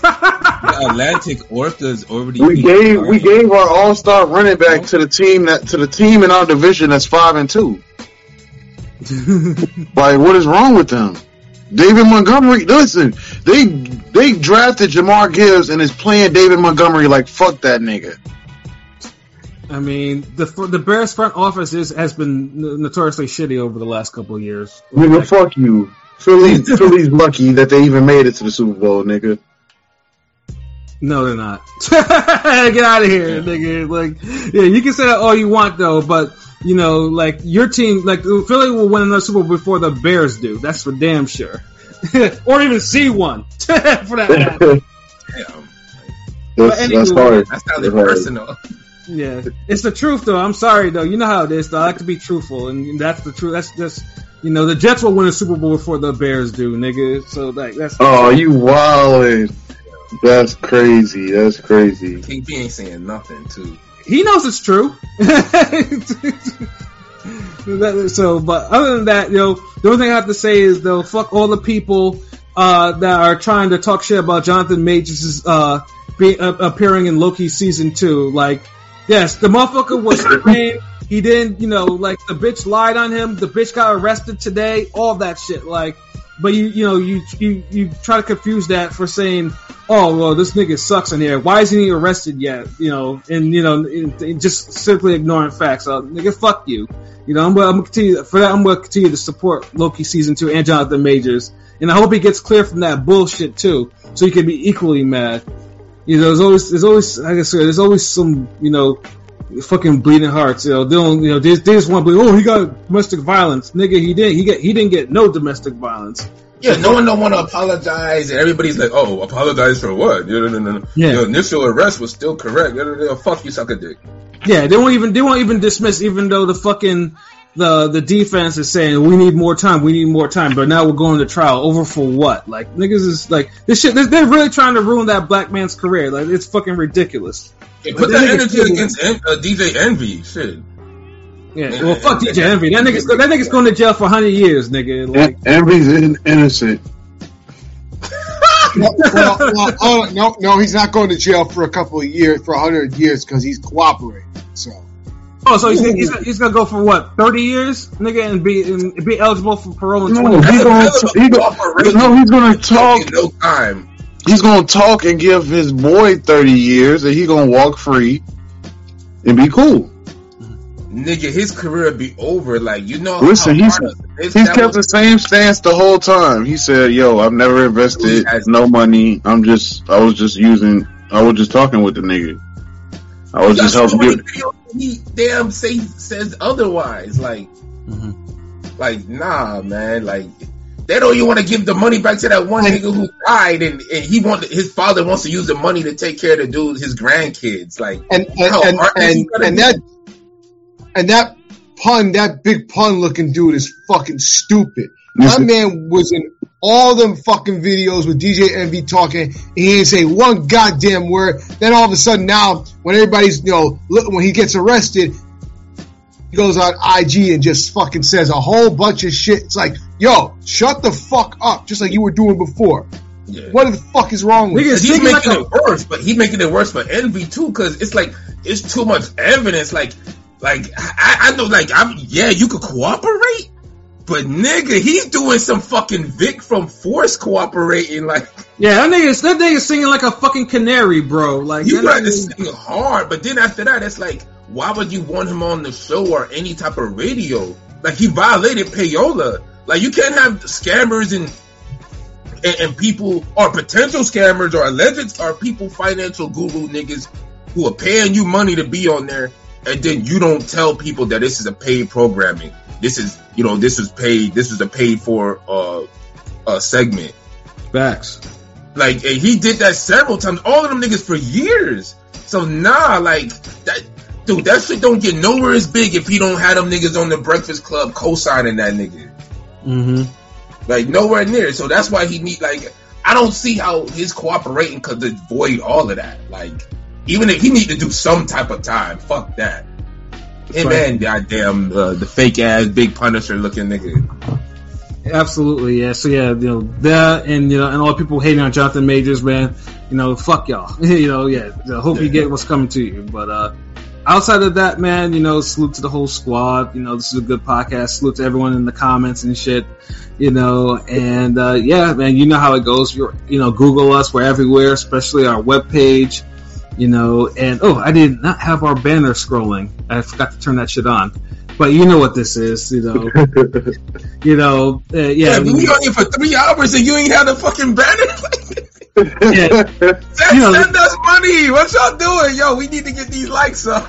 the Atlantic Orcas already. We gave we gave our all star running back to the team that to the team in our division that's five and two. Like, what is wrong with them? David Montgomery. Listen, they they drafted Jahmyr Gibbs and is playing David Montgomery like fuck that nigga. I mean, the the Bears front office is has been notoriously shitty over the last couple of years. Nigga, fuck you. Philly, Philly's lucky that they even made it to the Super Bowl, nigga. No, they're not. Get out of here, nigga. Like, yeah, you can say that all you want though, but you know, like your team, like Philly will win another Super Bowl before the Bears do. That's for damn sure. or even see one for that matter. Damn. That's, But that's anywho, hard. That sounded That's hard. personal. Yeah, it's the truth though. I'm sorry though. You know how it is. Though. I like to be truthful, and that's the truth. That's just you know the Jets will win a Super Bowl before the Bears do, nigga. So like that's Oh, you wildin'. That's crazy. That's crazy. King P ain't saying nothing too. he knows it's true. So, but other than that, you know, the only thing I have to say is though, fuck all the people uh, that are trying to talk shit about Jonathan Majors uh, be, uh, appearing in Loki season two. Like, yes, the motherfucker was lame. He didn't, you know, like the bitch lied on him. The bitch got arrested today. All that shit. Like, but you, you know, you you you try to confuse that for saying, oh well, this nigga sucks in here. Why isn't he arrested yet? You know, and you know, and- and just simply ignoring facts. So, nigga, fuck you. You know, I'm, I'm gonna continue for that. I'm gonna continue to support Loki season two and Jonathan Majors, and I hope he gets clear from that bullshit too, so he can be equally mad. You know, there's always, there's always, like I said, there's always some, you know, fucking bleeding hearts. You know, they don't, you know, they, they just want to believe, oh, he got domestic violence, nigga. He didn't. He get, he didn't get no domestic violence. Yeah, no one don't want to apologize, and everybody's like, "Oh, apologize for what?" No, no, no. Yeah. Your initial arrest was still correct. Fuck you, suck a dick. Yeah, they won't even they won't even dismiss, even though the fucking the the defense is saying we need more time, we need more time, but now we're going to trial over for what? Like niggas is like this shit. They're, they're really trying to ruin that black man's career. Like it's fucking ridiculous. Yeah, put That that energy still- against En- uh, DJ Envy. Shit. Yeah, well, fuck DJ Envy. That nigga's that nigga's going to jail for hundred years, nigga. Like, En- Envy's in- innocent. well, well, oh, no, no, he's not going to jail for a couple of years, for a hundred years, because he's cooperating. So oh, so he's, he's, he's gonna go for what thirty years, nigga, and be and be eligible for parole in No, twenty. he gonna, Hell of a he no, he's gonna talk. No time. He's gonna talk and give his boy thirty years, and he gonna walk free and be cool. Nigga, his career be over. Like you know, Listen, how he's hard he's that kept the same stance the whole time. He said, "Yo, I've never invested no money. I'm just, I was just using, I was just talking with the nigga. I was just helping so get." He damn say says otherwise. Like, mm-hmm. like nah, man. Like they don't even want to give the money back to that one nigga who died, and, and he want his father wants to use the money to take care of the dude, his grandkids. Like, and and How and hard is he and, and that and that pun, that big pun looking dude is fucking stupid. My man was in all them fucking videos with DJ Envy talking. And he didn't say one goddamn word. Then all of a sudden now, when everybody's you know, look, when he gets arrested, he goes on IG and just fucking says a whole bunch of shit. It's like, yo, shut the fuck up, just like you were doing before. yeah. What the fuck is wrong with you? Niggas He's thinking like making a, it worse, but he's making it worse for envy too, because it's like it's too much evidence. Like, like I, I know, like I'm yeah, you could cooperate, but nigga, he's doing some fucking Vic from Force cooperating. Like, yeah, that nigga's that nigga's singing like a fucking canary, bro. Like you that got to sing hard, but then after that, it's like, why would you want him on the show or any type of radio? Like he violated payola. Like you can't have scammers and and, and people or potential scammers or alleged or people financial guru niggas who are paying you money to be on there, and then you don't tell people that this is a paid programming. This is you know this is paid. This is a paid for uh, uh segment. facts. Like and he did that several times. All of them niggas for years. So nah, like that. Dude, that shit don't get nowhere as big if he don't have them niggas on the Breakfast Club co-signing that nigga. Mm-hmm. Like nowhere near. So that's why he need like I don't see how his cooperating could avoid all of that. Like even if he need to do some type of time, fuck that. Him Right. and goddamn uh, the fake ass big Punisher looking nigga. Absolutely, yeah. So yeah, you know that, and you know, and all the people hating on Jonathan Majors, man. You know, fuck y'all. you know, yeah. hope you get what's coming to you. But uh outside of that, man, you know, salute to the whole squad. You know, this is a good podcast. Salute to everyone in the comments and shit. You know, and uh yeah, man, you know how it goes. You're, you know, Google us. We're everywhere, especially our webpage. You know, and oh, I did not have our banner scrolling. I forgot to turn that shit on. But you know what this is, you know. you know, uh, yeah, Yeah, we on here for three hours and you ain't had a fucking banner. yeah, send, You know- send us money. What y'all doing? Yo, we need to get these likes up.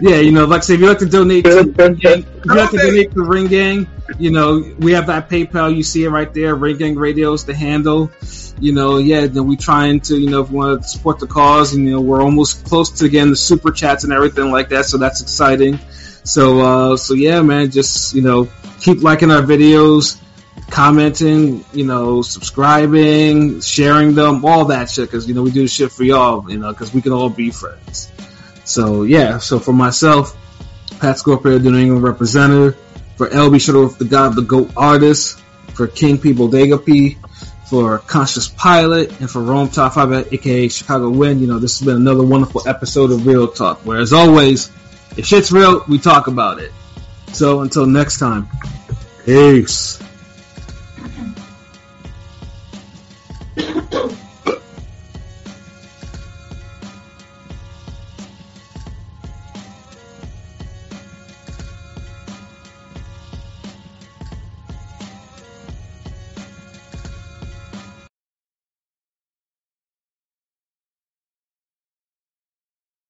Yeah, you know, like I say, if you like to donate to Ring Gang, if you like to donate to Ring Gang, you know, we have that PayPal. You see it right there. Ring Gang Radio is the handle. You know, yeah, then we trying to, you know, if we want to support the cause, and you know, we're almost close to getting the super chats and everything like that. So that's exciting. So, uh, so yeah, man, just you know, keep liking our videos, commenting, you know, subscribing, sharing them, all that shit. Because you know, we do shit for y'all, you know, because we can all be friends. So yeah, so for myself, Pat Scorpio, the New England representative, for LB Shuttleworth, the God, of the GOAT artist, for King P Bodega for Conscious Pilot, and for Rome Top 5, aka Chicago Wind, you know, this has been another wonderful episode of Real Talk, where as always, if shit's real, we talk about it. So until next time, peace.